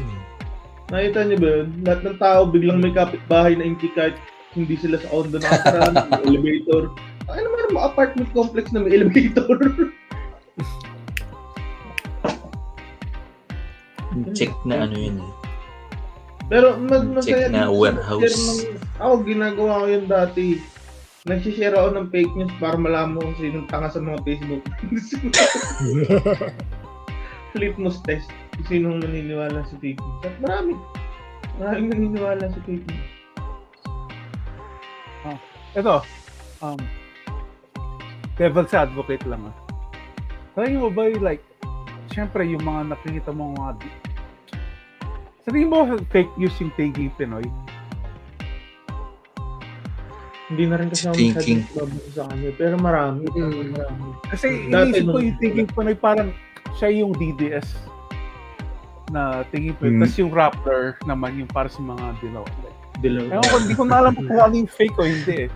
Nakita niyo ba yun? Lahat ng tao biglang may kapitbahay na intik kahit hindi sila sa condo nakatira, may elevator. Ay naman mga apartment complex na may elevator. Check na ano yun eh. Pero mag masaya Check na din warehouse. ng- Ako, ginagawa ko yun dati. Nagsishare ako ng fake news para malaman kung sinong tanga sa mga Facebook. Litmus test. Kung sinong naniniwala sa fake news. At marami. Maraming naniniwala sa fake news. Ito, um, devil's advocate lang ah. Tingin mo ba yung like, syempre yung mga nakikita mo mga sa tingin mo fake news yung taking Pinoy? Hindi na rin kasi ako Thinking. sa kanya. Pero marami. Mm. marami. Kasi Dati iniisip ko yung taking Pinoy parang siya yung DDS na tingin Pinoy. Hmm. Tapos yung Rappler naman yung para sa mga dilaw. Dilaw. Ewan ko, hindi ko na alam kung ano yung fake o hindi eh.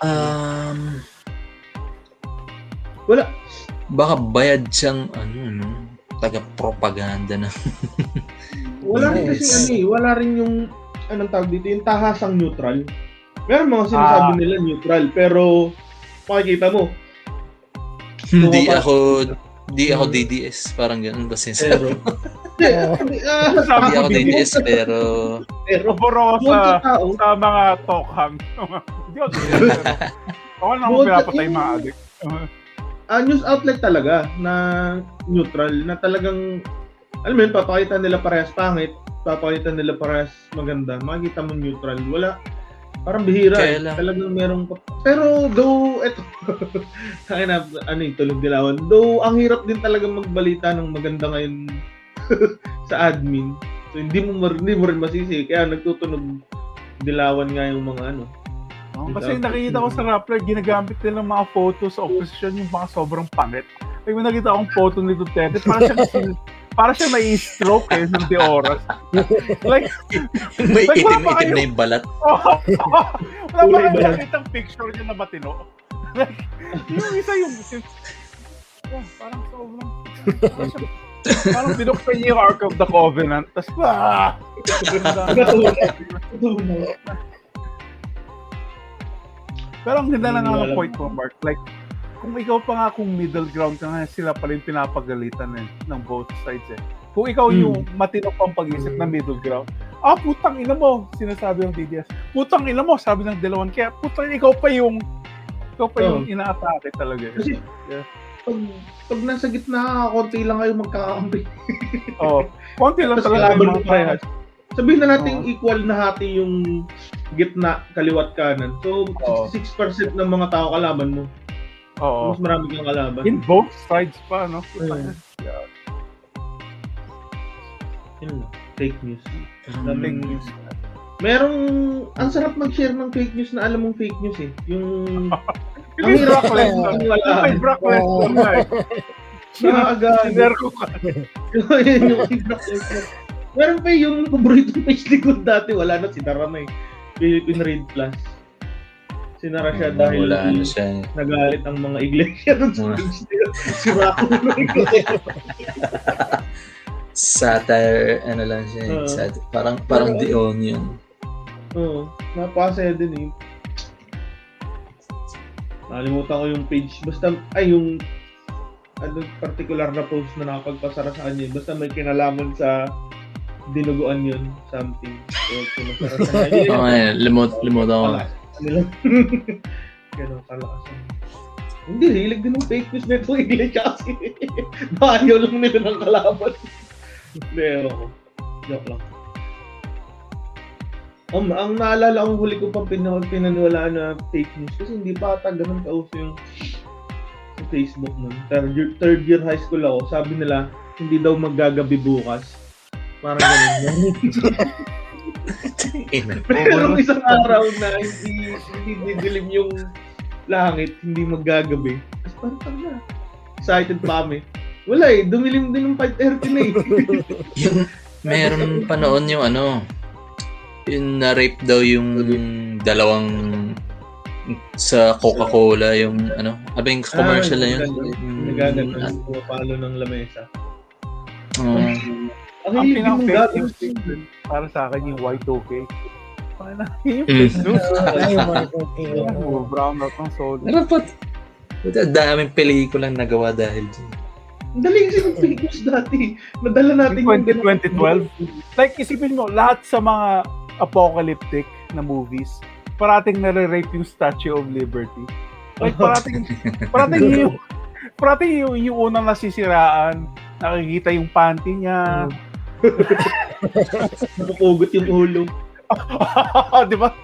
Um, Wala. baka bayad siyang ano, no? taga-propaganda na. Wala rin kasi Yes. ano eh, wala rin yung anong tawag dito, yung tahasang neutral. Meron mga sinasabi Ah. nila neutral, pero makikita mo, Hindi ako di ako Hmm. DDS, parang ganun ba pero sinasabi? hindi, hindi, ah, ako DDS, pero pero buong sa, mga talk hang. Hindi ako DDS. Ako na ako Buong sa- pinapatay mga adik. ah, news outlet talaga na neutral, na talagang, alam mo yun, papakita nila parehas pangit, papakita nila parehas maganda, makikita mo neutral. Wala, parang bihira Kaya eh. lang. Talagang merong, pero though, eto, kaya na, ano yung tulog dilawan, though, ang hirap din talaga magbalita ng maganda ngayon sa admin. So, hindi mo, mar- hindi mo rin masisi, kaya nagtutunog dilawan nga yung mga ano. Oh, kasi nakikita ko sa Rappler, ginagamit nila ng mga photo sa opposition yung mga sobrang pangit. Like, may nakita akong photo ni Duterte, para siya para siya may stroke eh, ng di oras. like, may Like, wala pa itim-itim kayo. na yung balat. oh, wala ba kayo yan? nakita picture niya na matino? like, yung isa yung, oh, parang sobrang, parang, parang binuksan niya yung Ark of the Covenant, tapos, ah! Pero ang ganda lang Hindi ang alam. point mo, Mark. Like, kung ikaw pa nga kung middle ground ka nga, sila pala yung pinapagalitan eh, ng both sides eh. Kung ikaw Hmm. yung matino pang pag-isip na middle ground, ah, putang ina mo, sinasabi ng DDS. Putang ina mo, sabi ng dalawan. Kaya, putang ikaw pa yung, ikaw pa yung Oh. ina-atake talaga. eh. Kasi, Yeah. pag, pag nasa gitna, konti lang kayo magkakampi. Oh, konti lang talaga yung mga. Sabihin na natin Oo. equal na hati yung gitna, kaliwat, kanan. So, Oo. 66% ng mga tao kalaban mo. Oo. Mas marami kang kalaban. In both sides pa, no? Ayun. Yun lang. Fake news. Fake news. Merong, ang sarap mag-share ng fake news na alam mong fake news eh. Yung, ang Yung hirap Brock lang. Lesnar. Ang wala. Brock Lesnar na eh. Nakakagano. Siner ko ka. Yun yung feedback lesson. Meron pa yung paborito page ni Good dati, wala na, sinara na eh. Philippine Read Plus. Sinara siya dahil Wala na siya. nagalit ang mga iglesia dun sa. Sira ko na iglesia. Satire, ano lang siya. eh. Oo. Sat- parang parang The Onion. Oo, napakasaya din eh. Nakalimutan ko yung page. Basta, ay, yung ano, particular na post na nakapagpasara sa kanya. Basta may kinalaman sa dinuguan yun, something. So, pinasara sa kanya. Oh, limot, limot ako. Kalakas nila. Ganun, kalakas. Hindi, hilig din ng fake news nito, English kasi. Bayo lang nila ng kalaban. Ko. Joke lang. Um, ang naalala kong huli ko pang pin- pinaniwalaan na fake news kasi hindi pa ata ganun kauso yung sa Facebook nun. Third year, third year high school ako, sabi nila, hindi daw maggagabi bukas. Parang ganun. Pero isang araw na hindi hindi didilim yung langit, hindi maggagabi. Tapos parang na. Excited pa kami. Wala eh, dumilim din ng 5.30 na eh. Yung, meron pa noon yung ano, yung na-rape daw yung dalawang sa Coca-Cola, yung ano, ano yung commercial na yun? Yung- Nagagano, pumapalo ng lamesa. Oo. Ang Ang hilig yung news para sa akin yung Y2K. Paano yung Mm. brown out ng soul. Buti, ang daming pelikulang nagawa dahil dyan. Ang dali kasi ng fake news dati. Nadala natin Yung 2012? Like, isipin mo, lahat sa mga apocalyptic na movies, parating nare-rape yung Statue of Liberty. Like, parating, parating yung, parating yung, yung unang nasisiraan, nakikita yung panty niya. Napupugot yung ulo. Di ba?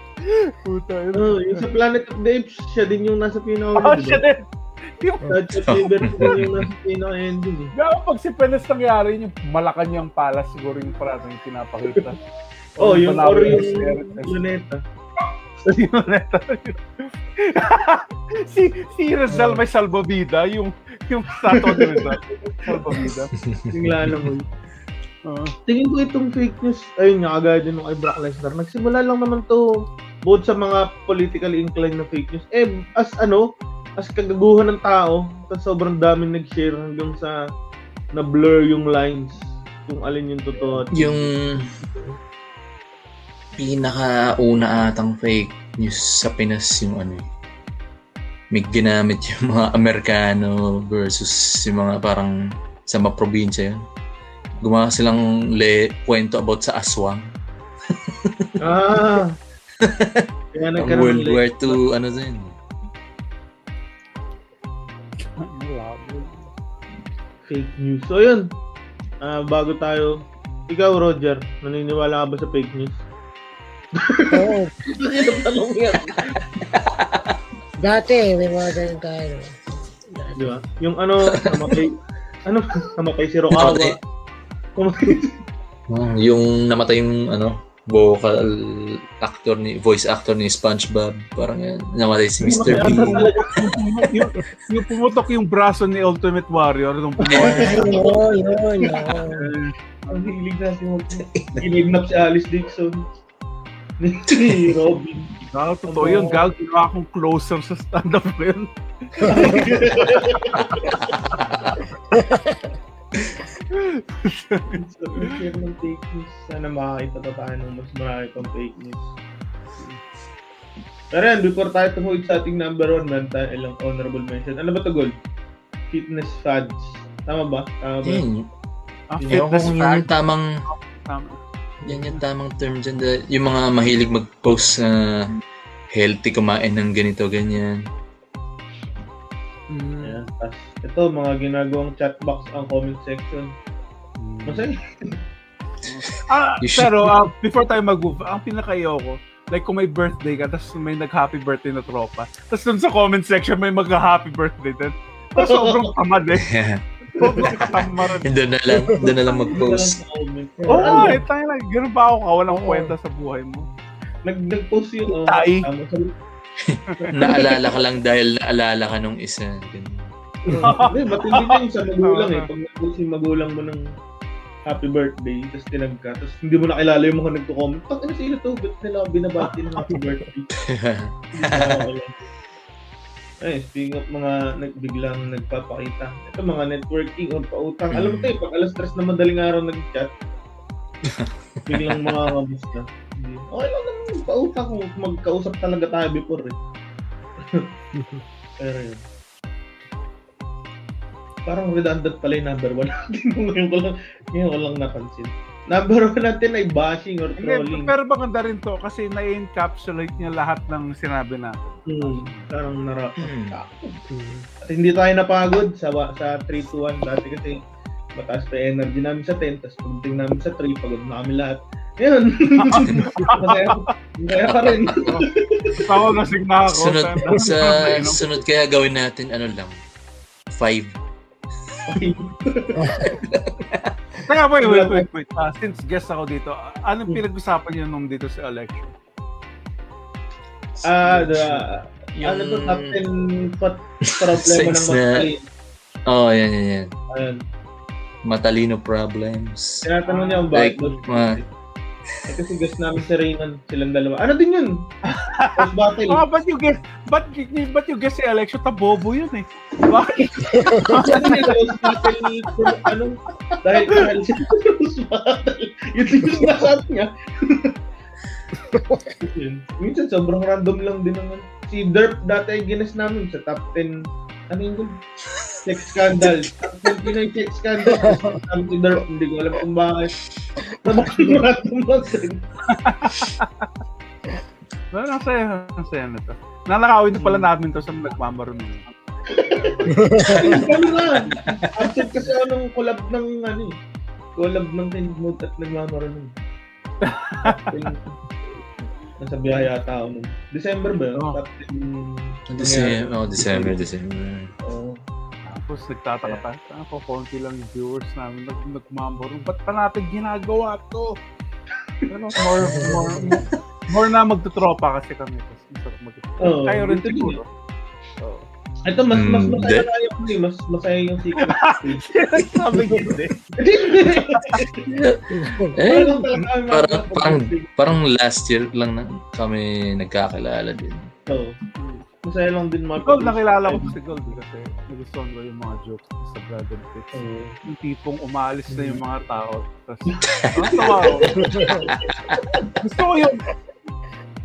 Puta, yun. Oh, yung sa Planet of the Apes, siya din yung nasa Oh, pinaka siya din. Of Liberty din yung nasa pinaka-ending eh. Gaya pag si Penes nangyari, yung Malacanang Palace siguro yung parating yung pinapakita. Oh, yung or ng yung Experience. luneta. si si Rizal may salbabida, yung yung statue ni Rizal. Salbabida. Yung lalamon. Tingin ko itong fake news, ayun nga, kagaya din nung kay Brock Lesnar, nagsimula lang naman to bukod sa mga politically inclined na fake news. Eh, as ano, as kagaguhan ng tao, tas sobrang daming nag-share hanggang sa na-blur yung lines kung alin yung totoo. Yung pinaka-una atang fake news sa Pinas yung ano eh. May ginamit yung mga Amerikano versus yung mga parang sa mga probinsya yun. Gumawa silang le kwento about sa aswang. Ah! Kaya nagkaroon World War II, ano din. fake news. So, yun. Ah, bago tayo, ikaw, Roger, naniniwala ka ba sa fake news? Oo. Tanong yan? Dati, may mga ganun tayo. Di ba? Yung ano, namatay, ano, namatay si Rokawa. Oh, yung namatay yung ano, vocal actor ni voice actor ni SpongeBob, parang yan. Namatay si Mr. Talaga. yung, yung pumutok yung braso ni Ultimate Warrior nung pumutok. Oo, yun. oo. Ang hilig natin mag Kinidnap si Alice Dixon. Ni Robin. Ah, totoo yun. Gal, ginawa akong closer sa stand-up ko yun. So, share ng fake news. Sana makakita pa tayo ng mas marami pang fake news. Pero yan, before tayo tumuhid sa ating number one, man, tayo ilang honorable mention. Ano ba to, Gold? Fitness fads. Tama ba? Tama ba? Yun, Ah, fitness kung yun yung tamang Tama. yan yung tamang term dyan. Yung mga mahilig mag-post na healthy kumain ng ganito, ganyan. Mm. Ayan. Tas, ito, mga ginagawang chat box ang comment section. Masaya. Ah, pero ah, before tayo mag-move, ang pinaka-ayoko, like kung may birthday ka, tapos may nag-happy birthday na tropa, tapos dun sa comment section may mag-happy birthday din. Tapos sobrang tamad eh. Sobrang tamad. doon na lang, doon na lang mag-post. Oo, oh, eh, tayo lang. Ganun ba ako kawalang kwenta sa buhay mo? Nag, nag-post yung... oh, Tay. sabi- Naalala ka lang dahil naalala ka nung isa. Ganun. Hindi, matindi na yung sa magulang eh. Pag nag-post yung magulang mo ng happy birthday, tapos tinag ka, tapos hindi mo nakilala yung mga nagko-comment. Pag ano sila to, ba't nila binabati ng happy birthday? Na. Ay, speaking of mga nagbiglang nagpapakita. Ito mga networking or pautang. Alam mo tayo, pag alas stress na madaling araw nag-chat, biglang mga kamusta. Hindi. Okay lang naman pautang kung magkausap talaga tayo before eh. Pero yun. Parang redundant pala yung number one natin. ngayon ko lang, ngayon ko lang napansin. Number one natin ay bashing or Hindi, trolling. pero maganda rin to kasi na-encapsulate niya lahat ng sinabi na. Hmm, parang nara... Hmm. At hindi tayo napagod sa sa 3-2-1 dati kasi mataas pa yung energy namin sa 10 tapos pagdating namin sa 3 pagod na kami lahat. Ngayon, masaya, masaya pa rin. Nasing na ako. Sunod, sa sunod kaya gawin natin ano lang, five. Teka, wait, wait, wait, wait. Ah, since guest ako dito, anong pinag-usapan niyo nung dito sa election? Ah, the, Yung ano to, 10 pot problema ng matalino. Oh, yan, yan, yan. Ayun. Matalino problems. Tinatanong niya ang Like, bakit. Eh, kasi guest namin si Raymond, silang dalawa. Ano din yun? Post battle. Ah, but you guess, but, you- but you guess si election, tabobo yun eh. Bakit? Ano yun, post battle, ano, dahil dahil siya post battle. Yun din yung nasabi niya. Minsan sobrang random lang din naman. Si Derp dati ay ginas namin sa top 10, ano yun? Sex scandal. 10 Pinoy sex scandal. Si Derp, hindi ko alam kung bakit. Sobrang random lang din. Well, nasaya, nasaya na to. Nanakawin pala namin to sa nagmamarunong. Ano nga? Absent kasi ako ng collab ng ano eh. Collab ng Tinmood at nagmamarunong. Nasa biyahe yata ako nun. December ba yun? Top 10 December, oh, December, December. Oo. Tapos nagtataka tayo, yeah. ako, konti lang yung viewers namin nag nagmamarunong. Ba't pa natin ginagawa to? Pero more, more, more, more na magtutropa kasi kami. Tapos magtutropa. Oo, Kayo rin siguro. Oo. Ito, mas, mas Hmm, masaya na yung, ano eh, mas masaya yung secret. Sabi hindi. Eh, Parang parang, parang, last year lang na kami nagkakilala din. Oo. Masaya lang din mga Gold, nakilala ko si Gold kasi nagustuhan ko yung mga jokes sa Brad and Pitt. Oo. Yung tipong umalis na yung mga tao. Tapos, ang tawa ko. Gusto ko yung,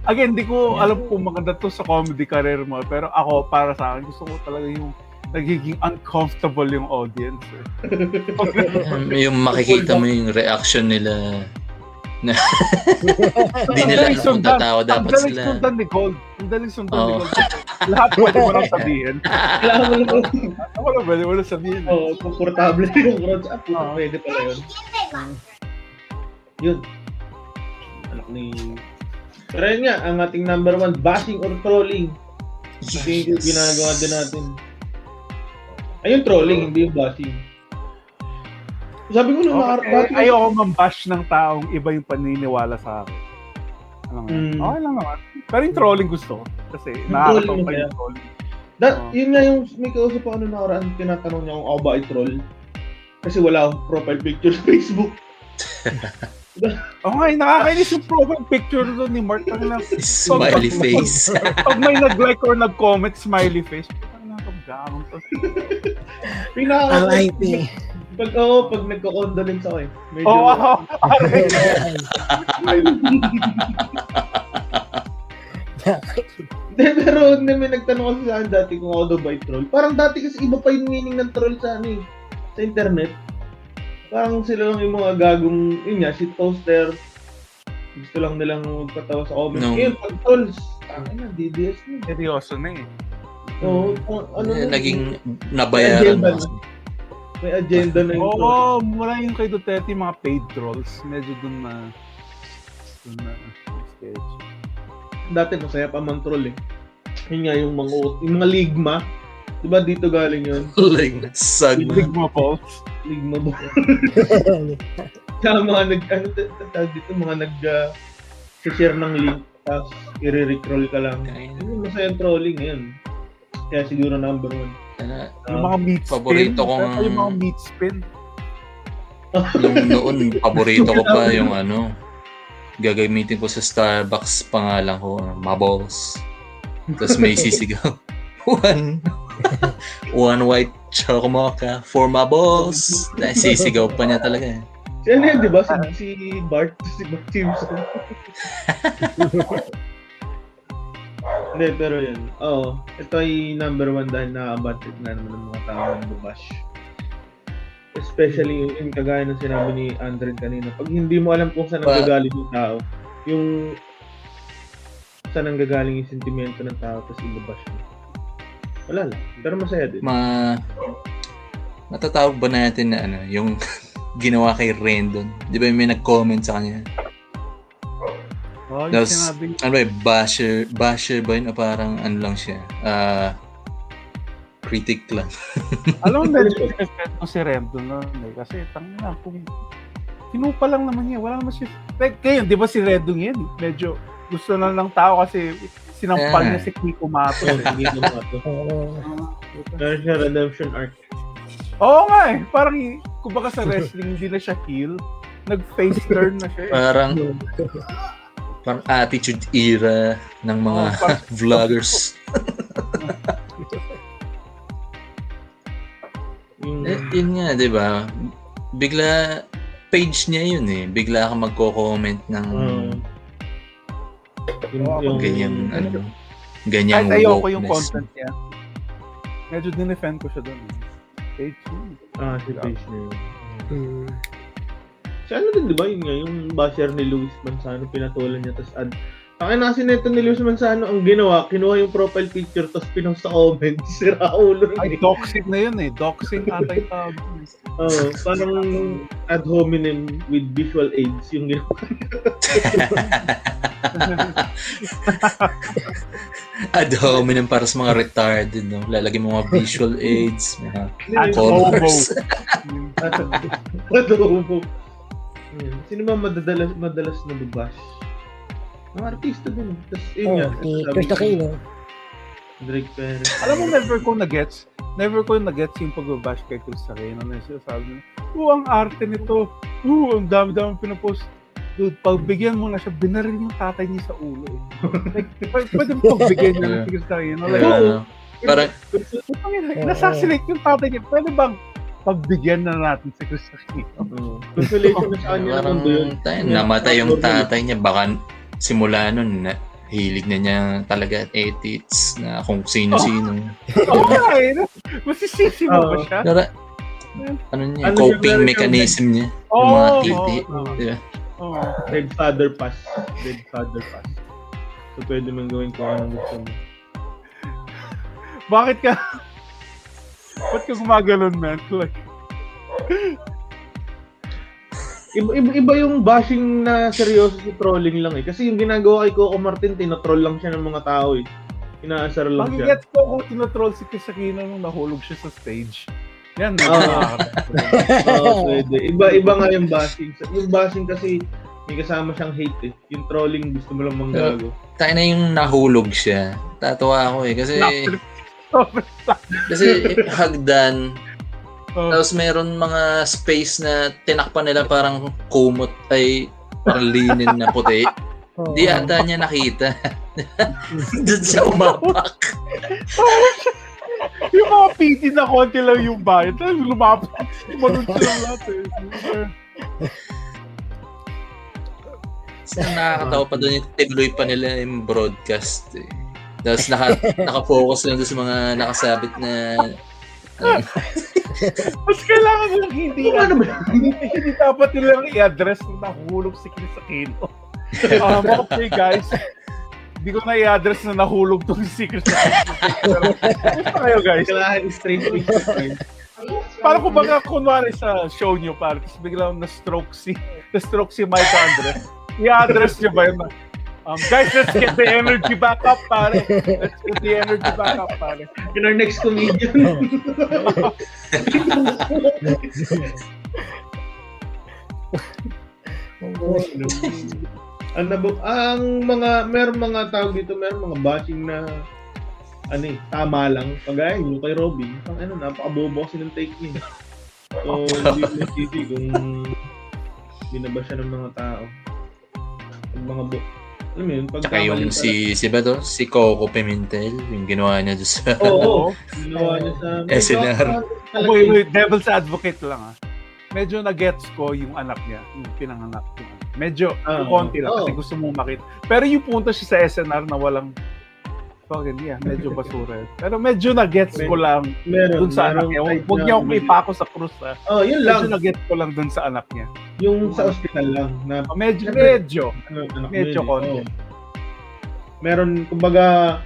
again, di ko alam kung maganda to sa comedy career mo, pero ako, para sa akin, gusto ko talaga yung nagiging uncomfortable yung audience. Eh. Um, yung makikita mo yung reaction nila na hindi nila alam kung tatawa Ang dapat daling sila. sundan ni Gold. Ang daling sundan ni Oo. Gold. Lahat pwede mo lang sabihin. Kailangan mo lang Wala pwede mo lang sabihin. Oo, komportable yung crowd. Ah, pwede pala yun. Yun. Anak ni... Pero yun nga, ang ating number one, bashing or trolling. Kasi yung ginagawa din natin. Ayun, trolling, hindi yung bashing. Sabi ko nung Okay, okay, eh, ayoko mambash ng taong iba yung paniniwala sa akin. Ano nga? Mm. Okay lang naman. Pero yung trolling gusto. Kasi nakakatawa pa yung trolling. That, Oo. yun nga yung may kausap ako nung nakaraan, tinatanong niya kung ako ba ay troll. Kasi wala akong profile picture sa Facebook. Oo nga, eh, nakakainis yung profile picture doon ni Mark. Ang lang, Smiley face. pag may nag-like or nag-comment, smiley face. Ang nakakagawang to. May nakaka- Ang IP. Pag ako, pag nagko-condolence ako eh. Medyo, Oo, ako. Hindi, pero hindi, may nagtanong kasi sa akin dati kung ako daw ba ay troll. Parang dati kasi iba pa yung meaning ng troll sa ano eh, sa internet. Parang sila lang yung mga gagong, yun nga, shit poster. Gusto lang nilang magpatawa sa comments. No. Ngayon, pag trolls, ano na, DDS na. Seryoso na eh. Oo, parang ano Eh, na, Naging nabayaran na. may agenda na yung Oo, troll. mula yung kay Duterte, mga paid trolls. Medyo dun na, dun na, sketch. Dati masaya pa man troll eh. Yun nga yung mga, yung mga ligma. Diba dito galing yun? Like, sag na. Ligma Paul. Ligma ba? Kaya mga nag, ano, tawag dito, mga nag, uh, share ng link, tapos i-recroll ka lang. Yun, masaya yung trolling ngayon. Kaya siguro number one. Ano, Yung mga meat spin. Paborito kong- Yung mga meat spin. Nung noon, paborito ko pa yung ano, gagamitin ko sa Starbucks pangalan ko, ano, Maballs. Tapos may sisigaw. One. One white choco mocha for my balls. Dahil sisigaw pa niya talaga eh. Si ano yun, di ba? Si, si Bart, si Bart Simpson. Hindi, pero yun. Oo. ito ay number one dahil nakakabatit na naman ng mga tao ng bubash. Especially yung kagaya ng sinabi ni Andren kanina. Pag hindi mo alam kung saan Pa- nanggagaling yung tao, yung saan nanggagaling yung sentimento ng tao tapos ibabash mo. Wala lang. Pero masaya din. Ma matatawag ba natin na ano, yung ginawa kay Rendon? Di ba may nag-comment sa kanya? Oh, yung Tapos, sinabi ano ba, basher, basher ba yun? O parang ano lang siya? Ah, critic lang. Alam mo, medyo effect ko si Remdo na. Eh, kasi, tangin na, kung kinupa lang naman niya, wala naman siya. Like, kayo, di ba si Remdo yan? Medyo gusto na ng tao kasi sinampal Yeah. niya si Kiko Mato. Oo, hindi ko mga to. Oo. Meron siya redemption arc. Oo nga eh. Parang, kumbaga sa wrestling, hindi na siya heel. Nag-face turn na siya eh. Parang, parang attitude era ng mga Oh, parang- vloggers. Eh, yun nga, di ba? Bigla, page niya yun eh. Bigla ka magko-comment ng uh, yung, Oo, yung, ganyang, yung- ano, ganyang Kahit ayoko yung content niya. Medyo dinefend ko siya doon. Page. Ah, si page na yun. Mm. Si ano din, di ba? Yun nga, yung basher ni Luis Manzano, pinatulan niya, tapos ad... Ang kasi neto ni Luis Manzano, ang ginawa, kinuha yung profile picture, tapos pinost sa comment, si Raulo. Ay, doxing na yun eh. Doxing ata yung tawag. Oo, parang ad hominem with visual aids yung ginawa. Ad hominem para sa mga retarded, no? Lalagyan mo mga visual aids, mga Ad colors. Adobo. Ayun. Sino ba madadalas, madalas na babash? Mga artista din. Tapos yun Oh, nga. si sabi Chris ko, Aquino. Drake Perez. Alam mo, never ko na-gets. Never ko na-gets yung pagbabash kay Chris Aquino na siya sabi niya, Oo, ang arte nito. Oo, ang dami-dami pinapost. Dude, pagbigyan mo na siya, binaril yung tatay niya sa ulo. Eh. Like, pwede mo pagbigyan niya ng si Chris Aquino. Like, Kaya, ano, parang, nasasinate yung tatay niya. Pwede bang pagbigyan na natin si Chris Aquino? Consolation na sa kanya ng parang mundo yun. tayo, namatay yung tatay niya. Baka simula nun, na, hilig na niya talaga edits na kung sino-sino. Oo nga eh. Masisisi mo ba siya? Pero, ano niya, Ano siya, coping meron mechanism niya. Oo, yung mga titi. oo. Yeah. Oo. Red Father Pass. Red Father Pass. So, pwede mong gawin kung anong gusto mo. Bakit ka? Ba't ka gumaganon, man? Like, Iba, iba, iba yung bashing na seryoso si trolling lang eh. Kasi yung ginagawa kay Coco Martin, tinotroll lang siya ng mga tao eh. Inaasar lang siya. Magigets ko kung tinotroll si Chris Aquino nung nahulog siya sa stage. Yan, Oo. nakakatawa. Oo, pwede. Iba, iba nga yung bashing. Yung bashing kasi may kasama siyang hate eh. Yung trolling gusto mo lang manggago. Tayo na yung nahulog siya. Tatawa ako eh. Kasi, kasi hagdan, Oh, Tapos meron mga space na tinakpan nila parang kumot ay parang linen na puti. Di ata niya nakita. Doon siya umapak. yung mga PT na konti lang yung bayad. Tapos lumapit. Tumalun silang lahat eh. So, nakakatawa pa doon yung tinuloy pa nila yung broadcast eh. Tapos naka, naka-focus lang doon sa mga nakasabit na Mas kailangan lang hindi Ano ba? hindi, hindi dapat nilang i-address na nahulog si Chris Aquino. Um, okay guys, hindi ko na i-address na nahulog tong si Chris Aquino. Basta kayo guys. Kailangan straight face. Parang kung baka kunwari sa show nyo, parang tapos biglang na-stroke si, na-stroke si Mike Andres. I-address nyo ba yun na, um, guys, let's get the energy back up, pare. Let's get the energy back up, pare. In our next comedian. ang nabo, ang mga meron mga tawag dito, meron mga bashing na ano eh, tama lang. Kagaya yung kay Robin, ang ano, napakabobo kasi ng take niya. So, hindi sisi kung binaba siya ng mga tao. Yung mga bo alam mo yun, pag Tsaka yung si, si ba to? Si Coco Pimentel, yung ginawa niya doon sa... Oo, ginawa niya sa... SNR. Wait, wait, devil's advocate lang ah. Medyo na-gets ko yung anak niya, yung pinanganak anak. Medyo Ah, konti lang kasi gusto mong makita. Pero yung punta siya sa SNR na walang Fucking yeah, medyo basura yun. Pero medyo na-gets ko lang Meron. dun sa anak merong niya. Huwag niya akong ipako sa krus ha. Oh, yun lang. Medyo na-gets ko lang dun sa anak niya. Yung sa ospital lang. Na, Oh, medyo, medyo. ano, anak Medyo konti. eh. Oo. Meron, kumbaga,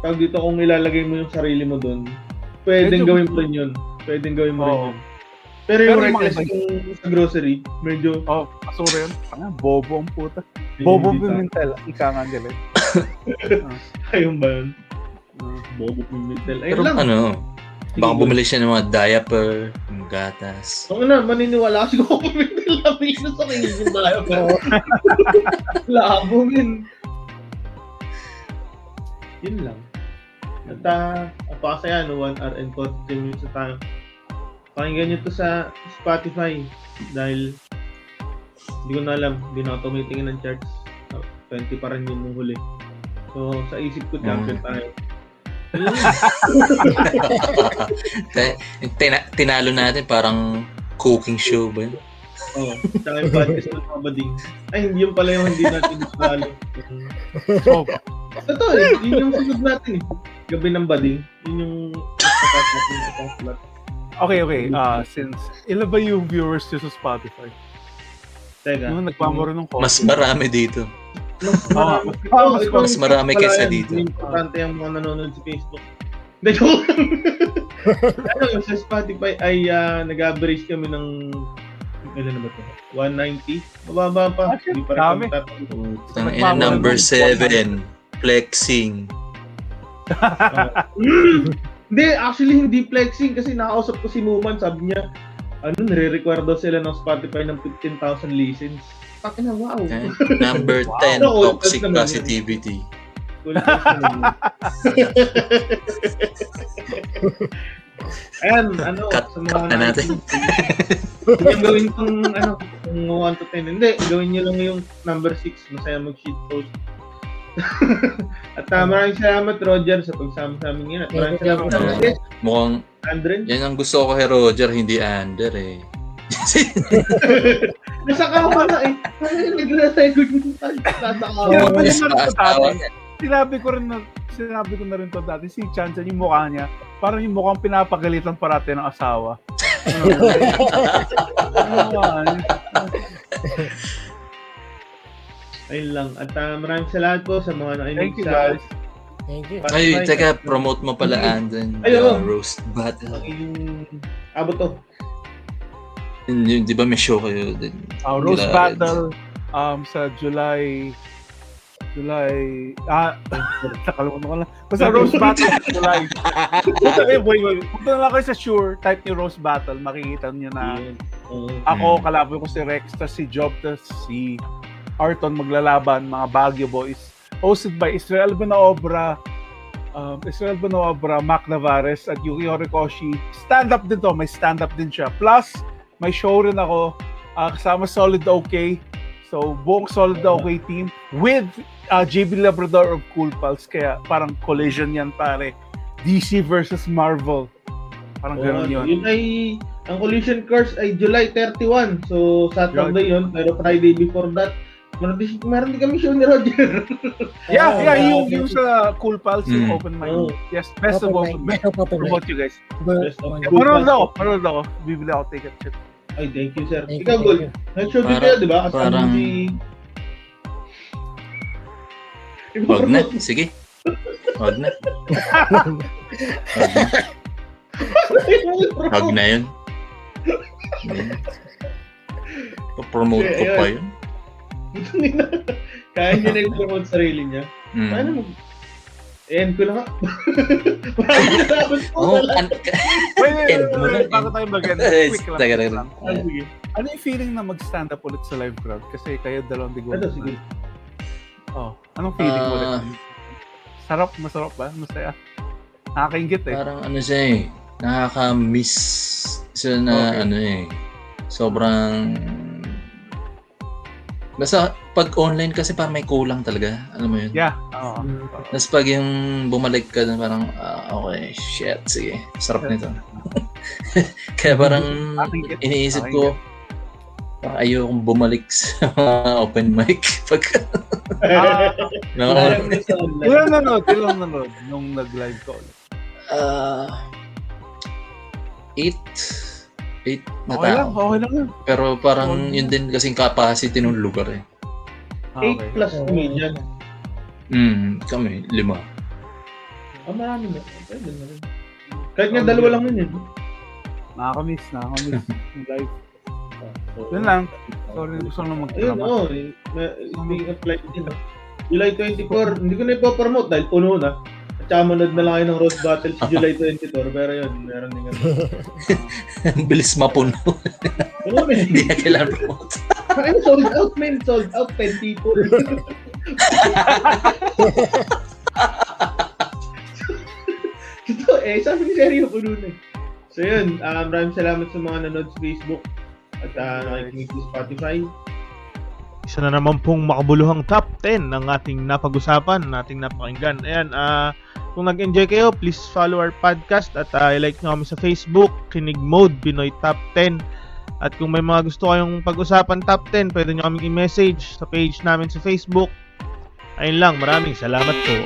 tawag dito kung ilalagay mo yung sarili mo dun, pwedeng Medyo- gawin mo rin yun. Pwedeng gawin mo rin Oo. yun. Pero yung Pero yung reckless yung sa grocery, medyo Oh, basura yun. Ah, bobo ang puta. Bobo Pimentel. Ika nga galing. Ayun ba yun? Bobo Pimentel. Ayun Pero lang. ano, baka bumili siya ng mga diaper, ng gatas. Ang na, maniniwala kasi ko Pimentel na minus sa kayo yung tayo. Labo min. Yun lang. At uh, apakasaya no, 1 hour and 43 minutes na tayo. Pakinggan nyo to sa Spotify dahil hindi ko na alam, hindi na ako tumitingin ng charts. Oh, 20 pa rin yun nung huli. So, sa isip ko, champion Mm. tayo. Tina- tinalo natin parang cooking show ba yun? Oo. Tsaka yung podcast ng mga bading. Ay, hindi yun pala yung hindi natin disalo. Oh, Totoo eh. Yun yung sunod natin eh. Gabi ng bading. Yun yung podcast natin sa pang-flat. okay, okay. Ah, since ilan ba yung viewers nyo sa Spotify? Teka. Yung nagpamuro ng coffee. Mas marami dito. Mas marami. Ah, Oo, mas- marami kaysa dito. Importante yung mga nanonood sa Facebook. Hindi, joke ano, yung sa Spotify ay ah, nag-average kami ng ilan na ba ito? 190? Mababa pa. Ah, Hindi pa rin kami number ng 7, flexing. Hindi, actually hindi flexing kasi nakausap ko si Muman, sabi niya, ano, nire-require daw sila ng Spotify ng 15,000 listens. Takin na, wow. Eh, Number Wow. 10, Oo, toxic positivity. Ayan, ano, Cut- sa mga cut na natin. Hindi yung gawin kong, ano, kung 1 to 10. Hindi, gawin nyo lang yung number 6. Masaya mag-sheet post. At uh, maraming salamat, Roger, sa pagsama sa amin ngayon. At maraming salamat. Andres. Mukhang, Andren. yan ang gusto ko kay Roger, hindi Ander eh. Nasa kama na eh. Ano yung yung nasa kama? Yung yung dati, asawa. sinabi ko rin na sinabi ko na rin to dati si Chan Chan yung mukha niya parang yung mukhang pinapagalitan parati ng asawa Ano, Ayun lang. At uh, maraming salamat po sa mga nakinig thank you sa guys Thank you. Ay, teka, promote mo pala Anden. Ay, oo. yung roast battle. Ang inyong abot to. Yun, yun, di ba may show kayo din? uh, Rose Nila- Battle um sa July July ah nakalimutan ko lang basta Rose Battle sa July Punta, eh, boy. Punta na lang kayo sa Sure type ni Rose Battle makikita niyo na. Oo. Ako, Mm. kalaban ko si Rex, tas si Job, tas si Arton maglalaban, mga Baguio Boys. Hosted by Israel Benaobra, um, Israel Benaobra, Mac Navarez, at Yuki Horikoshi. Stand-up din to, may stand-up din siya. Plus, may show rin ako, ah, kasama Solid OK. So, buong Solid OK team with uh, JB Labrador of Cool Pals. Kaya parang collision yan, pare. DC versus Marvel. Parang Oo, ganun yun. Yun ay, ang collision course ay July 31. So, Saturday yun. Pero Friday before that, meron din, meron din kami show ni Roger. Yeah, Oh, yeah, yeah, yung, okay. yung sa Cool Pals, yung Mm. open mic. Oh. Yes, best of Open mic. mic. Best of. Promote you guys. Best of Cool Manood ako, manood ako. Bibili ako ticket. Shit. Ay, thank you, sir. Thank Ikaw, Gol. Nag-show din kayo, di ba? Kasama parang- si... Wag na, sige. Wag na. Wag na. Wag na yun. Pa-promote ko pa yun. Kaya niya nag-promote sarili niya. Mm. Paano mo? End ko salamat po. Oh, an- Wait, wait, bago tayo mag-end. Eh, Quick lang. lang. Ah. Ano yung feeling na mag-stand up ulit sa live crowd? Kasi kayo dalawang digo. Ano, sige. Oh, anong feeling mo ulit? Ah, Sarap, masarap ba? Masaya. Nakakaingit eh. parang ano siya eh. Nakaka-miss siya na Okay. ano eh. Sobrang... Basta pag online kasi parang may kulang talaga. Alam mo yun? Yeah. Oo. Mm. Tapos pag yung bumalik ka dun, parang, ah, okay, shit, sige, sarap nito. Kaya parang iniisip ko, Ayokong bumalik sa open mic. Pag, Ah, no, Wala naman sa online. ilan nanood? Ilan nanood nung nag-live ka ulit? Ah, eight. Eight na Okay lang, okay lang. Pero parang Okay. yun din kasing capacity ng lugar eh. 8 Okay. plus comedian. Hmm, kami, lima. Ah, marami na. Pwede na rin. Kahit nga dalawa lang yun eh. Nakakamiss, nakakamiss. yung live. So, Yun lang. Sorry, gusto ko lang Ayun, magkalaman. oo. eh. Ma- Speaking of flight din. ah. July 24, hindi ko na ipopromote dahil puno na. Manood na lang kayo ng Rose Battle si July 24. Pero yun, meron din. Ang bilis mapuno. Ba eh? Hindi na kailangan promote. Ay, sold out, man. Sold out. 10 people. Ito eh, sabi ni Sergio puno na eh. So yun, uh, maraming salamat sa mga nanood sa Facebook at uh, nakikinig sa Spotify. isa na naman pong makabuluhang top 10 ng ating napag-usapan, nating napakinggan. Ayan, ah kung nag-enjoy kayo, please follow our podcast at ah, i-like nyo kami sa Facebook, Kinig Mode, Pinoy Top 10. At kung may mga gusto kayong pag-usapan top 10, pwede nyo kaming i-message sa page namin sa Facebook. Ayun lang, maraming salamat po.